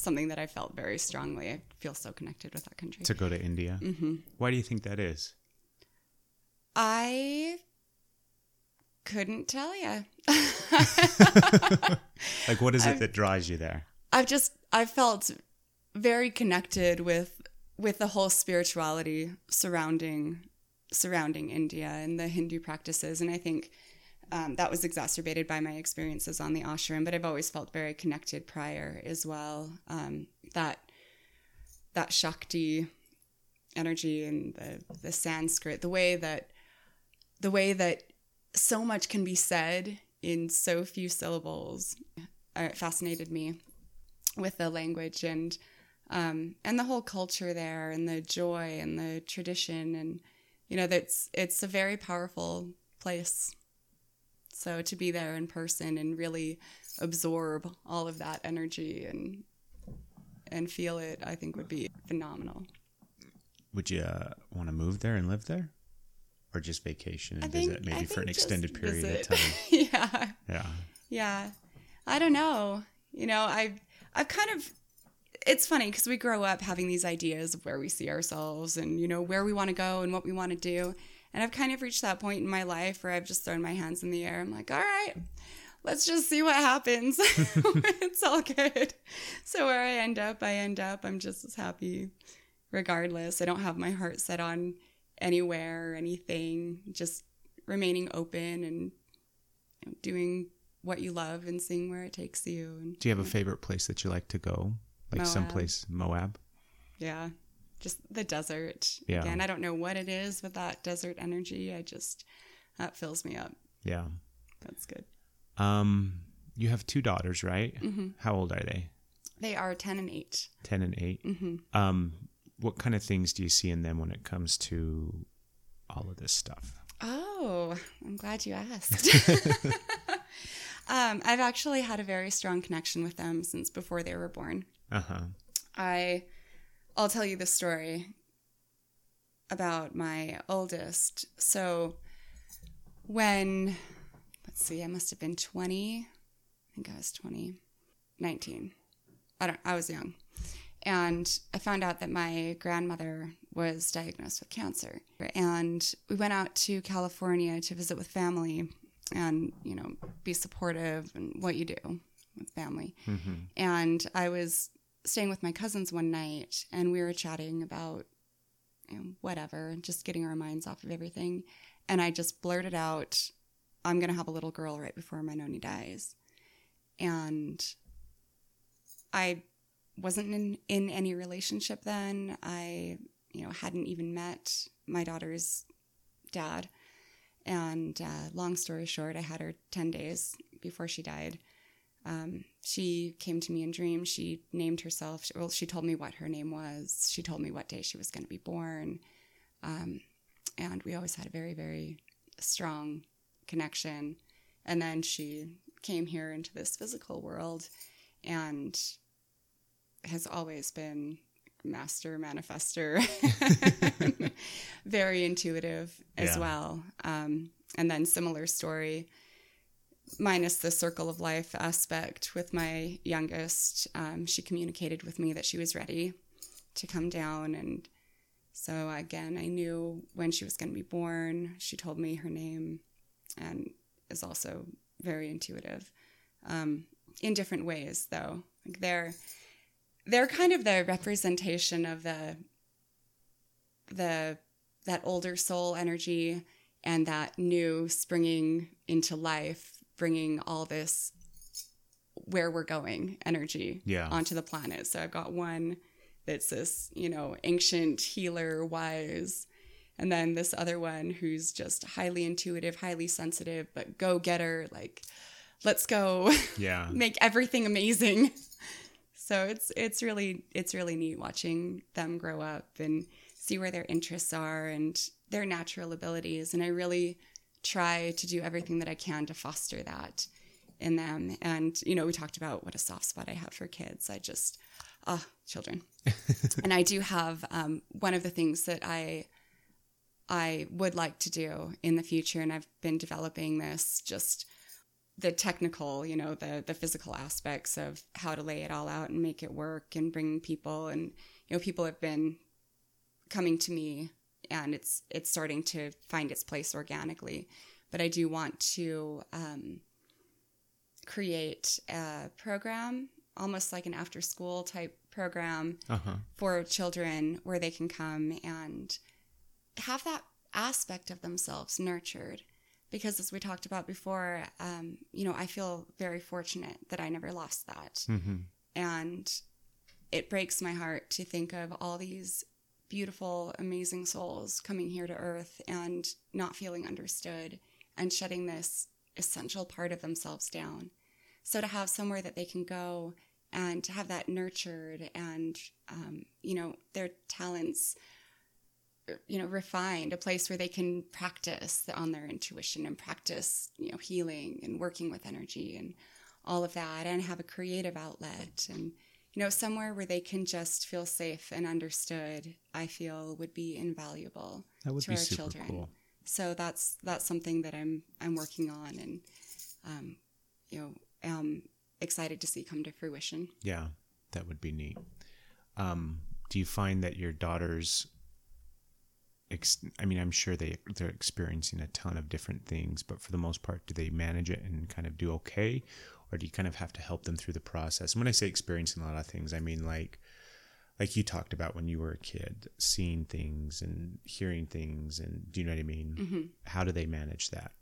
something that I felt very strongly. I feel so connected with that country. To go to India. Mm-hmm. Why do you think that is? I couldn't tell you. Like, what is it that draws you there? I've just I felt very connected with with the whole spirituality surrounding surrounding India and the Hindu practices, and I think um, that was exacerbated by my experiences on the ashram. But I've always felt very connected prior as well. Um, that that Shakti energy and the the Sanskrit, the way that the way that so much can be said in so few syllables, uh, fascinated me with the language and um, and the whole culture there and the joy and the tradition and you know that's it's a very powerful place so to be there in person and really absorb all of that energy and and feel it i think would be phenomenal Would you uh, want to move there and live there? Or just vacation and visit maybe for an extended period visit. of time? yeah Yeah. Yeah. I don't know. You know, I I've kind of it's funny because we grow up having these ideas of where we see ourselves and you know where we want to go and what we want to do. And I've kind of reached that point in my life where I've just thrown my hands in the air. I'm like, all right, let's just see what happens. it's all good. So where I end up, I end up. I'm just as happy regardless. I don't have my heart set on anywhere or anything. Just remaining open and you know, doing what you love and seeing where it takes you. And Do you have a favorite place that you like to go? Like Moab. someplace, Moab? yeah, just the desert. Yeah. Again, I don't know what it is with that desert energy. I just that fills me up. Yeah. That's good. Um, you have two daughters, right? Mm-hmm. How old are they? They are ten and eight. 10 and 8. Mm-hmm. Um, what kind of things do you see in them when it comes to all of this stuff? Oh, I'm glad you asked. um, I've actually had a very strong connection with them since before they were born. Uh huh. I I'll tell you the story about my oldest. So when let's see, I must have been 20. I think I was 20. 19. I don't I was young. And I found out that my grandmother was diagnosed with cancer. And we went out to California to visit with family and, you know, be supportive and what you do with family. Mm-hmm. And I was staying with my cousins one night and we were chatting about you know, whatever, just getting our minds off of everything. And I just blurted out, I'm going to have a little girl right before my noni dies. And I wasn't in, in any relationship then. I, you know, hadn't even met my daughter's dad. And uh, long story short, I had her 10 days before she died. Um, she came to me in dreams. She named herself. Well, she told me what her name was. She told me what day she was going to be born. Um, and we always had a very, very strong connection. And then she came here into this physical world and has always been master manifester, very intuitive as Yeah. well. Um, and then similar story, minus the circle of life aspect with my youngest. Um, she communicated with me that she was ready to come down, and so again, I knew when she was going to be born. She told me her name, and is also very intuitive. Um, in different ways, though, like they're they're kind of the representation of the the that older soul energy and that new springing into life bringing all this where we're going energy Yeah. onto the planet so i've got one that's this you know ancient healer wise and then this other one who's just highly intuitive highly sensitive but go getter like let's go Yeah. make everything amazing. So it's it's really it's really neat watching them grow up and see where their interests are and their natural abilities. And I really try to do everything that I can to foster that in them. And you know, we talked about what a soft spot I have for kids. I just ah children, and I do have um, one of the things that I I would like to do in the future, and I've been developing this just the technical, you know, the the physical aspects of how to lay it all out and make it work and bring people and you know people have been coming to me and it's it's starting to find its place organically. But I do want to um, create a program, almost like an after school type program Uh huh. for children where they can come and have that aspect of themselves nurtured because as we talked about before um, you know i feel very fortunate that i never lost that Mm-hmm. and it breaks my heart to think of all these beautiful amazing souls coming here to earth and not feeling understood and shutting this essential part of themselves down. So to have somewhere that they can go and to have that nurtured and um, you know their talents you know refined a place where they can practice on their intuition and practice you know healing and working with energy and all of that and have a creative outlet and you know somewhere where they can just feel safe and understood i feel would be invaluable That would to be our children cool. so that's that's something that i'm i'm working on and um, you know am excited to see come to fruition Yeah, that would be neat. Um, do you find that your daughters? Ex- I mean, I'm sure they they're experiencing a ton of different things, but for the most part, do they manage it and kind of do okay, or do you kind of have to help them through the process? And when I say experiencing a lot of things, I mean like like you talked about when you were a kid, seeing things and hearing things, and do you know what I mean? Mm-hmm. How do they manage that?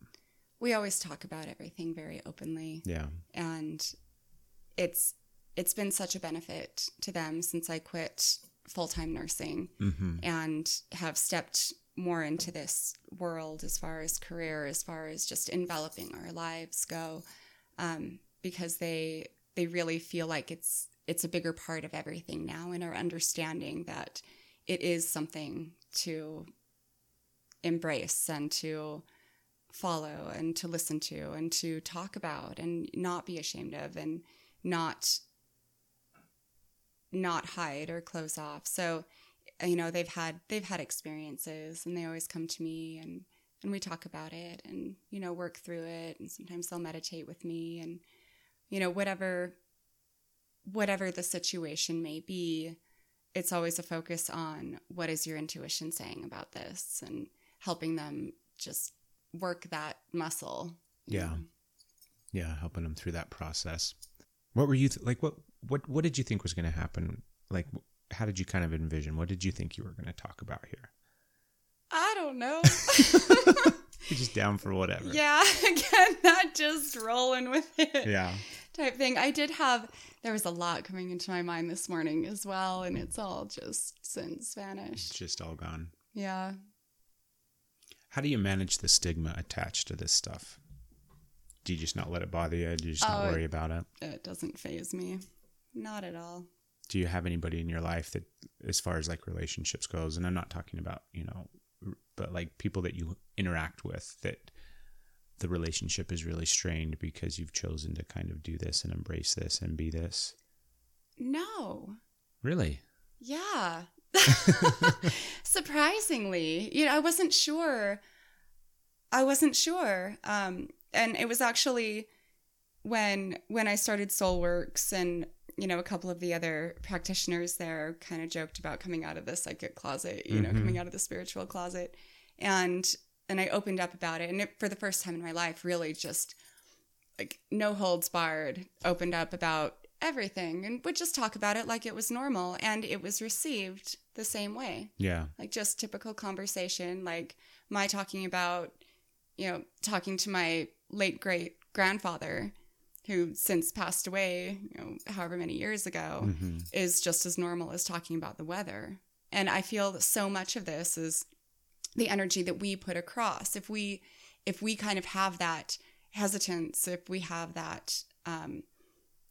we always talk about everything very openly Yeah, and it's it's been such a benefit to them since I quit full-time nursing mm-hmm. and have stepped more into this world as far as career as far as just enveloping our lives go um, because they they really feel like it's it's a bigger part of everything now and are understanding that it is something to embrace and to follow and to listen to and to talk about and not be ashamed of and not not hide or close off. So you know they've had they've had experiences and they always come to me and and we talk about it and you know work through it and sometimes they'll meditate with me and you know whatever whatever the situation may be it's always a focus on what is your intuition saying about this and helping them just work that muscle Yeah. yeah, helping them through that process. What were you th- like? What what what did you think was going to happen? Like, how did you kind of envision? What did you think you were going to talk about here? I don't know. You're just down for whatever. yeah, again, not just rolling with it Yeah. type thing. I did have, there was a lot coming into my mind this morning as well, and it's all just since It's vanished. just all gone. Yeah. How do you manage the stigma attached to this stuff? Do you just not let it bother you? Do you just not Oh, worry about it? It doesn't faze me. Not at all. Do you have anybody in your life that, as far as like relationships goes, and I'm not talking about, you know, but like people that you interact with that the relationship is really strained because you've chosen to kind of do this and embrace this and be this? No. Really? Yeah. Surprisingly, you know, I wasn't sure. I wasn't sure. Um, and it was actually when when I started Soulworks and you know a couple of the other practitioners there kind of joked about coming out of the psychic closet, you know, Mhm. coming out of the spiritual closet, and and I opened up about it, and it, for the first time in my life, really just like no holds barred, opened up about everything and would just talk about it like it was normal, and it was received the same way Yeah. like just typical conversation like my talking about you know talking to my late great grandfather who since passed away you know however many years ago hmm is just as normal as talking about the weather. And i feel so much of this is the energy that we put across. If we if we kind of have that hesitance if we have that um,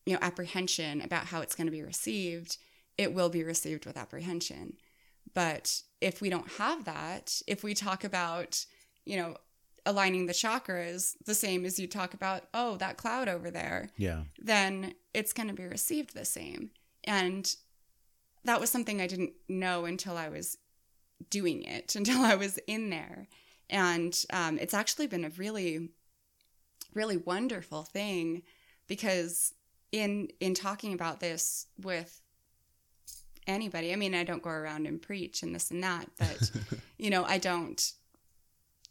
you know apprehension about how it's going to be received it will be received with apprehension. But if we don't have that if we talk about you know aligning the chakras the same as you talk about oh that cloud over there Yeah. then it's going to be received the same. And that was something I didn't know until I was doing it, until I was in there. And um, it's actually been a really, really wonderful thing because in in talking about this with anybody, I mean, I don't go around and preach and this and that, but you know, I don't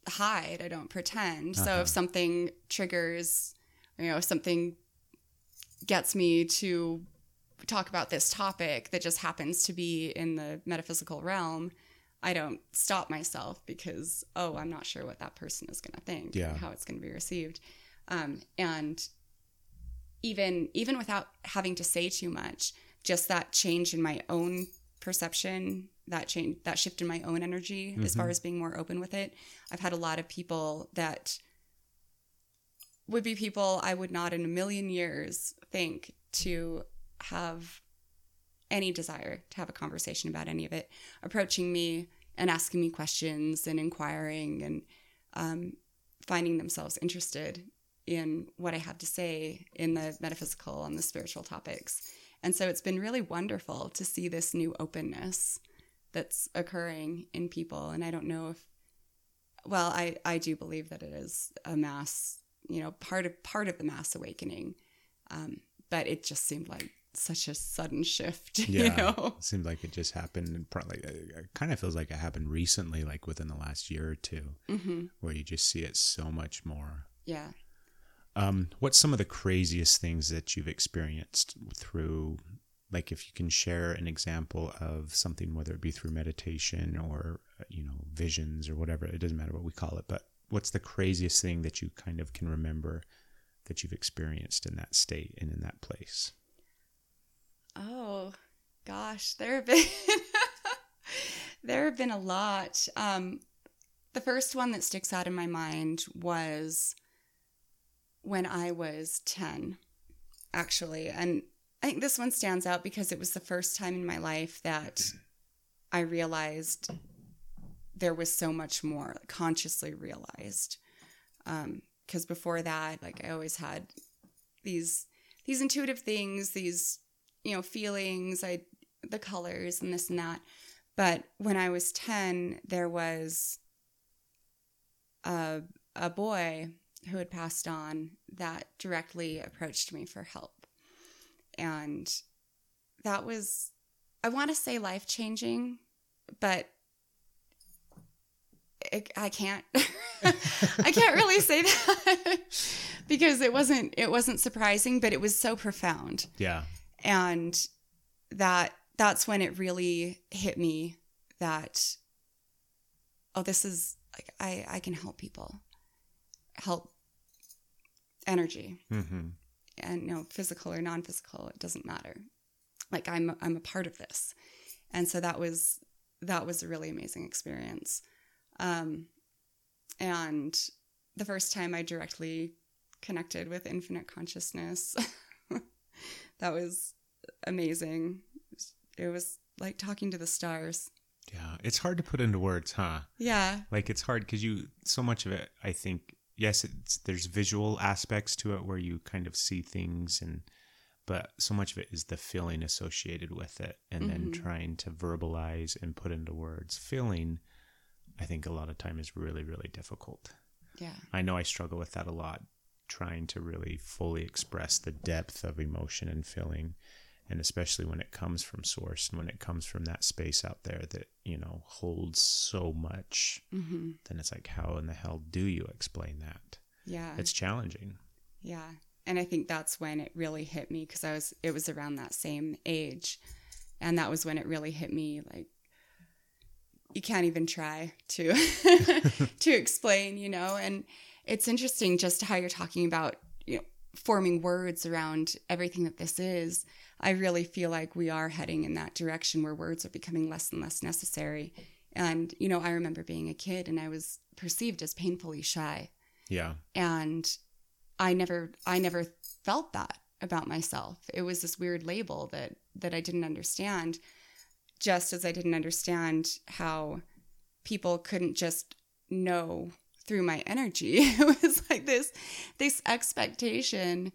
hide, I don't pretend. So Uh-huh. if something triggers, you know, if something gets me to talk about this topic that just happens to be in the metaphysical realm, I don't stop myself because, oh, I'm not sure what that person is going to think, Yeah. how it's going to be received. Um, and even even without having to say too much, just that change in my own perception, that change, that shift in my own energy, as far as being more open with it. I've had a lot of people that would be people I would not in a million years think to have any desire to have a conversation about any of it, approaching me and asking me questions and inquiring and um, finding themselves interested in what I have to say in the metaphysical and the spiritual topics. And so it's been really wonderful to see this new openness that's occurring in people. And I don't know if, well, I, I do believe that it is a mass, you know, part of part of the mass awakening. Um, but it just seemed like such a sudden shift, Yeah. you know? It seemed like it just happened. And probably, it kind of feels like it happened recently, like within the last year or two, hmm where you just see it so much more. Yeah. Um, what's some of the craziest things that you've experienced through, like, if you can share an example of something, whether it be through meditation or, uh, you know, visions or whatever, it doesn't matter what we call it, but what's the craziest thing that you kind of can remember that you've experienced in that state and in that place? Oh gosh, there have been there have been a lot. Um, the first one that sticks out in my mind was when I was ten, actually, and I think this one stands out because it was the first time in my life that I realized there was so much more consciously realized. Um, because before that, like I always had these these intuitive things, these you know feelings, I the colors and this and that. But when I was ten, there was a a boy who had passed on that directly approached me for help, and that was I want to say life changing, but it, I can't I can't really say that because it wasn't it wasn't surprising, but it was so profound. Yeah. And that that's when it really hit me that oh, this is like I I can help people, help energy, Mm-hmm. And you know, physical or non-physical, it doesn't matter. Like I'm I'm a part of this, and so that was that was a really amazing experience. Um, and the first time I directly connected with infinite consciousness, that was amazing. It was like talking to the stars. Yeah, it's hard to put into words, huh? Yeah, Like it's hard because you so much of it. I think yes, it's there's visual aspects to it where you kind of see things and. But so much of it is the feeling associated with it, and then Mhm. trying to verbalize and put into words. Feeling, I think, a lot of time is really, really difficult. yeah, I know I struggle with that a lot, trying to really fully express the depth of emotion and feeling. And especially when it comes from source and when it comes from that space out there that, you know, holds so much, hmm then it's like, how in the hell do you explain that? yeah. It's challenging. Yeah. And I think that's when it really hit me because I was, it was around that same age. And that was when it really hit me like, you can't even try to to explain, you know. And it's interesting just how you're talking about, you know, forming words around everything that this is. I really feel like we are heading in that direction where words are becoming less and less necessary. And you know, I remember being a kid and I was perceived as painfully shy Yeah. and i never i never felt that about myself it was this weird label that that i didn't understand just as i didn't understand how people couldn't just know through my energy it was like this this expectation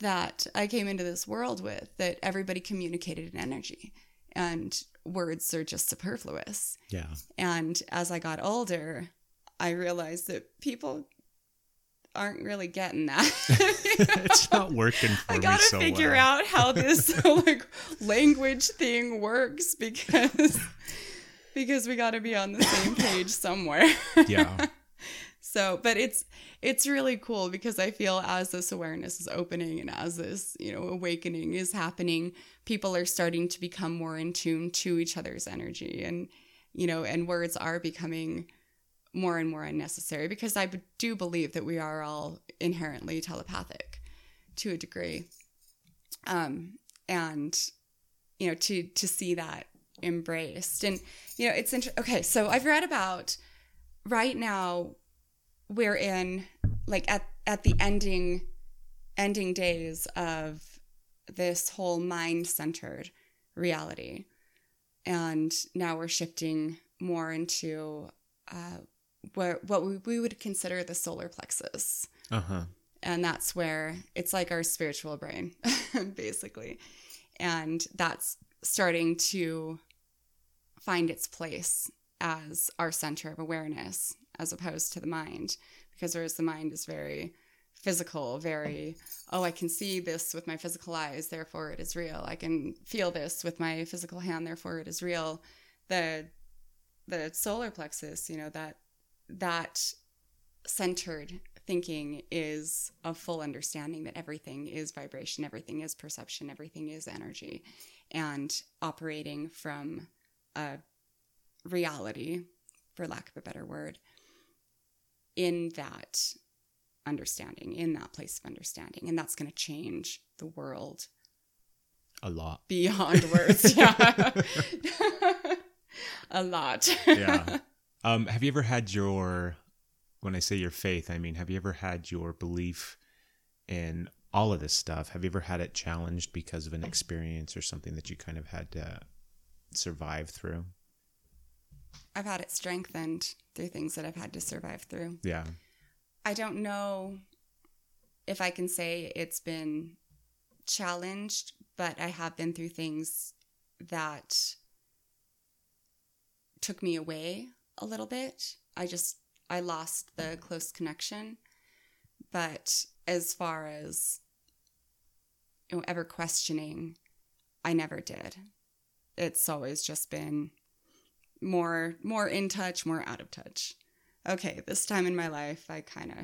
that i came into this world with that everybody communicated in energy and words are just superfluous Yeah. and as I got older, I realized that people aren't really getting that. it's not working for I gotta so figure well. out how this like language thing works because because we got to be on the same page somewhere. Yeah. So, but it's it's really cool because I feel as this awareness is opening and as this, you know, awakening is happening, people are starting to become more in tune to each other's energy and you know, and words are becoming more and more unnecessary because i do believe that we are all inherently telepathic to a degree. Um and you know, to to see that embraced and you know, it's inter- okay, so I've read about right now we're in like at at the ending ending days of this whole mind centered reality. And now we're shifting more into uh, what what we, we would consider the solar plexus. Uh huh. and that's where it's like our spiritual brain basically. And that's starting to find its place as our center of awareness as opposed to the mind because whereas the mind is very physical very oh i can see this with my physical eyes therefore it is real. I can feel this with my physical hand therefore it is real. The the solar plexus you know that that centered thinking is a full understanding that everything is vibration, everything is perception, everything is energy, and operating from a reality, for lack of a better word, in that understanding, in that place of understanding. And that's going to change the world A lot. beyond words. Yeah. a lot. Yeah. Um, have you ever had your, when I say your faith, I mean, have you ever had your belief in all of this stuff? Have you ever had it challenged because of an experience or something that you kind of had to survive through? I've had it strengthened through things that I've had to survive through. Yeah. I don't know if I can say it's been challenged, but I have been through things that took me away a little bit. I just I lost the close connection. But as far as you know, ever questioning, I never did. It's always just been more more in touch, more out of touch. Okay, this time in my life, I kind of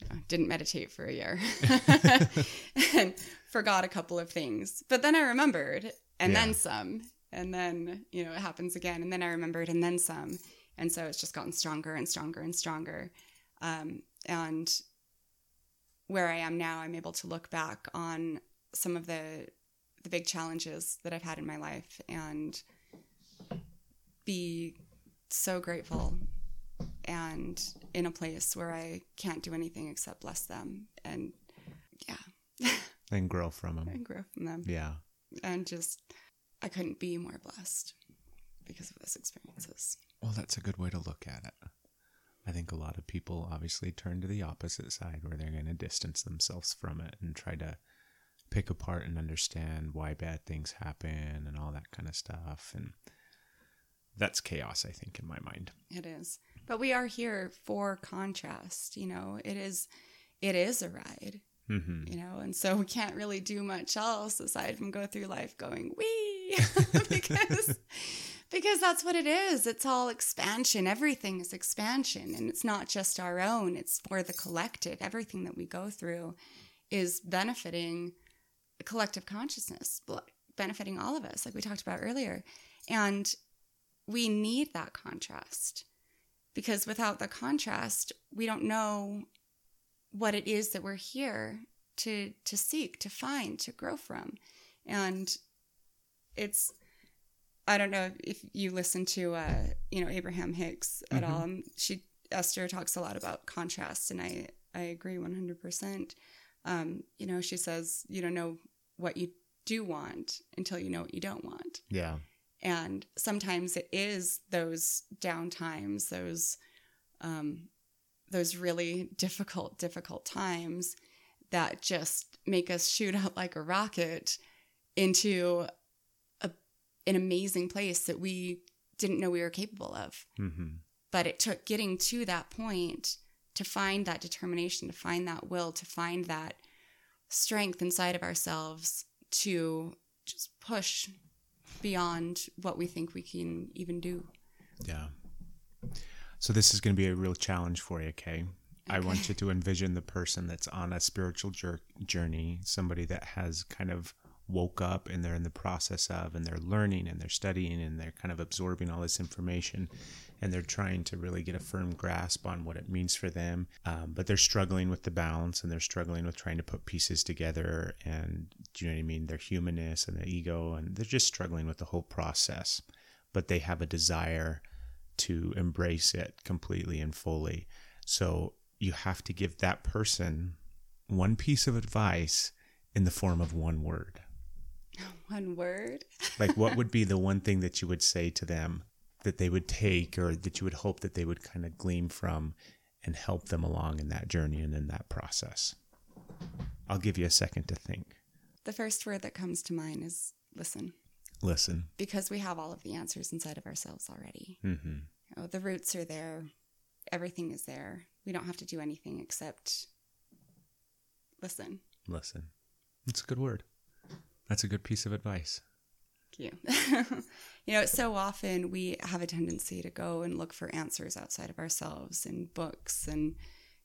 you know, didn't meditate for a year and forgot a couple of things. But then I remembered, and Yeah. then some. And then, you know, it happens again. And then I remembered, and then some. and so it's just gotten stronger and stronger and stronger. Um, and where I am now, I'm able to look back on some of the the big challenges that I've had in my life and be so grateful and in a place where I can't do anything except bless them and yeah, And grow from them. and grow from them. Yeah. And just, I couldn't be more blessed because of those experiences. Well, that's a good way to look at it. I think a lot of people obviously turn to the opposite side where they're going to distance themselves from it and try to pick apart and understand why bad things happen and all that kind of stuff. And that's chaos, I think, in my mind. It is. But we are here for contrast, you know. It is it is a ride. Mm-hmm. You know, and so we can't really do much else aside from go through life going, wee because because that's what it is. It's all expansion. Everything is expansion. And it's not just our own, it's for the collective. Everything that we go through is benefiting collective consciousness, benefiting all of us, like we talked about earlier. And we need that contrast because without the contrast, we don't know what it is that we're here to to seek, to find, to grow from. And it's I don't know if you listen to uh, you know Abraham Hicks at Mm-hmm. all. She Esther talks a lot about contrast, and I I agree one hundred percent. Um, You know, she says you don't know what you do want until you know what you don't want. Yeah. And sometimes it is those down times, those um, those really difficult, difficult times that just make us shoot out like a rocket into a, an amazing place that we didn't know we were capable of. Mm-hmm. But it took getting to that point to find that determination, to find that will, to find that strength inside of ourselves to just push beyond what we think we can even do. Yeah. So this is going to be a real challenge for you, Kay. I want you to envision the person that's on a spiritual jour- journey, somebody that has kind of woke up and they're in the process of and they're learning and they're studying and they're kind of absorbing all this information and they're trying to really get a firm grasp on what it means for them. Um, but they're struggling with the balance and they're struggling with trying to put pieces together and do you know what i mean? Their humanness and the ego and they're just struggling with the whole process but they have a desire to embrace it completely and fully. So you have to give that person one piece of advice in the form of one word One word. like what would be the one thing that you would say to them that they would take or that you would hope that they would kind of glean from and help them along in that journey and in that process i'll give you a second to think The first word that comes to mind is listen, listen because we have all of the answers inside of ourselves already. mm-hmm. You know, the roots are there, everything is there. We don't have to do anything except listen. listen it's a good word that's a good piece of advice Thank you. you know, so often we have a tendency to go and look for answers outside of ourselves in books and,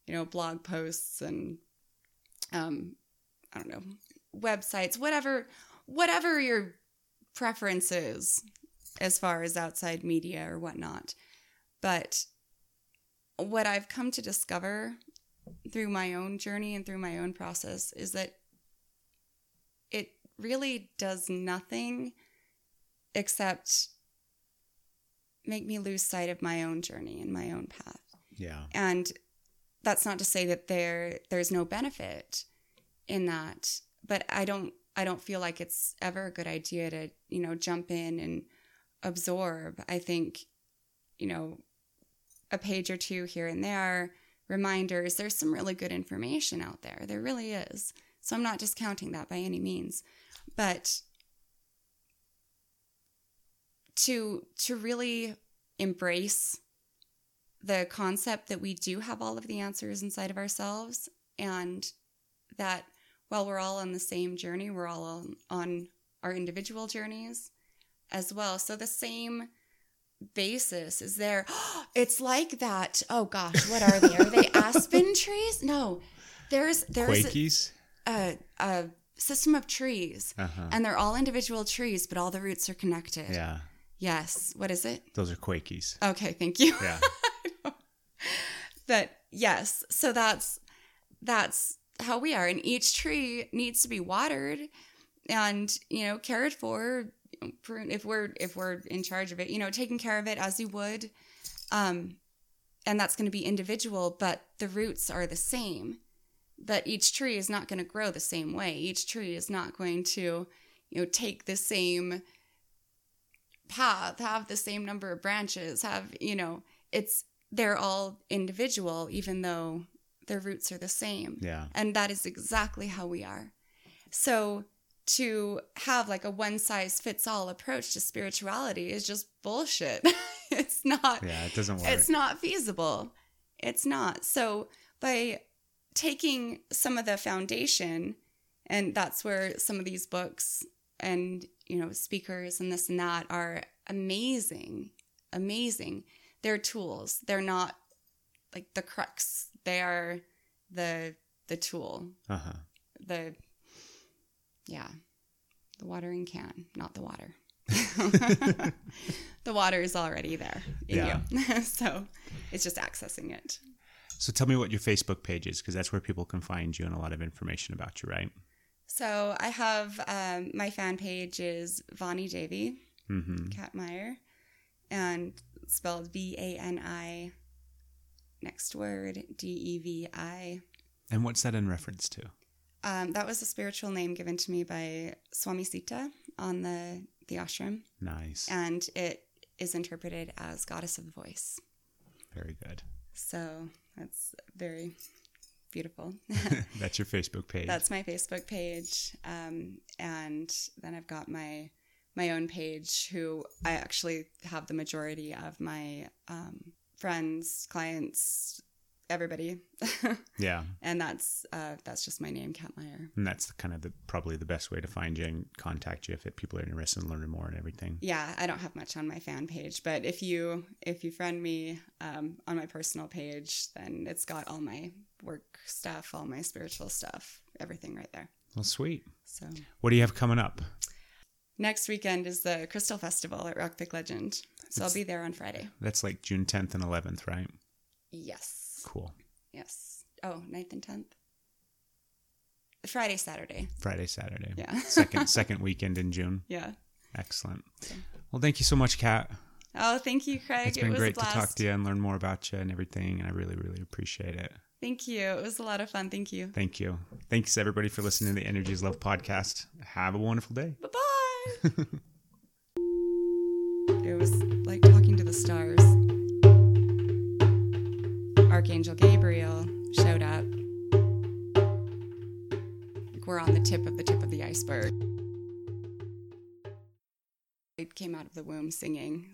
you know, blog posts and, um, I don't know, websites, whatever, whatever your preference is as far as outside media or whatnot. But what I've come to discover through my own journey and through my own process is that really does nothing except make me lose sight of my own journey and my own path. yeah And that's not to say that there there's no benefit in that, but I don't I don't feel like it's ever a good idea to, you know, jump in and absorb. I think, you know, a page or two here and there, reminders, there's some really good information out there. There really is. So I'm not discounting that by any means. But to to really embrace the concept that we do have all of the answers inside of ourselves and that while we're all on the same journey, we're all on, on our individual journeys as well. So the same basis is there. It's like that. Oh gosh, what are they? Are they aspen trees? No. There's there's quakies a, a system of trees uh-huh and they're all individual trees, but all the roots are connected. yeah Yes. What is it? Those are Quakies. Okay, thank you. Yeah. but yes, so that's that's how we are and each tree needs to be watered and you know cared for if we're if we're in charge of it you know taking care of it as you would um and that's going to be individual but the roots are the same but each tree is not going to grow the same way each tree is not going to you know take the same path have the same number of branches have you know it's they're all individual even though their roots are the same Yeah. and that is exactly how we are. So to have like a one size fits all approach to spirituality is just bullshit. it's not Yeah, it doesn't work. it's not feasible. It's not. So by taking some of the foundation and that's where some of these books and you know speakers and this and that are amazing amazing. They're tools. They're not like the crux. They are the the tool. Uh-huh. the yeah. The watering can not the water. The water is already there in Yeah. you. So it's just accessing it So tell me what your Facebook page is, because that's where people can find you and a lot of information about you, right? so i have um, my fan page is vani Devi Mm-hmm. Kat Mayer, and spelled V A N I. Next word D E V I. And what's that in reference to? Um, that was a spiritual name given to me by Swami Sita on the the ashram, Nice. and it is interpreted as goddess of the voice. Very good. So that's very beautiful. That's your Facebook page. That's my Facebook page. Um, and then I've got my my own page who I actually have the majority of my um, friends, clients, everybody. yeah. and that's uh, that's just my name, Kat Mayer. And that's the, kind of the, probably the best way to find you and contact you if it, people are interested in learning more and everything. Yeah, I don't have much on my fan page, but if you if you friend me um, on my personal page, then it's got all my work stuff, all my spiritual stuff, everything right there. Well, sweet. So What do you have coming up? next weekend is the Crystal Festival at Rock Pick Legend, so I'll be there on Friday. That's like June 10th and 11th, right? Yes, Cool. yes. Oh, 9th and tenth. Friday, Saturday. Friday, Saturday. Yeah. second second weekend in June. Yeah. Excellent. Well, thank you so much, Kat. Oh, thank you, Craig. It's been was great to talk to you and learn more about you and everything. And I really, really appreciate it. Thank you. It was a lot of fun. Thank you. Thank you. Thanks, everybody, for listening to the Energy is Love podcast. Have a wonderful day. Bye bye. it was like talking to the stars. Archangel Gabriel showed up. We're on the tip of the tip of the iceberg. It came out of the womb singing.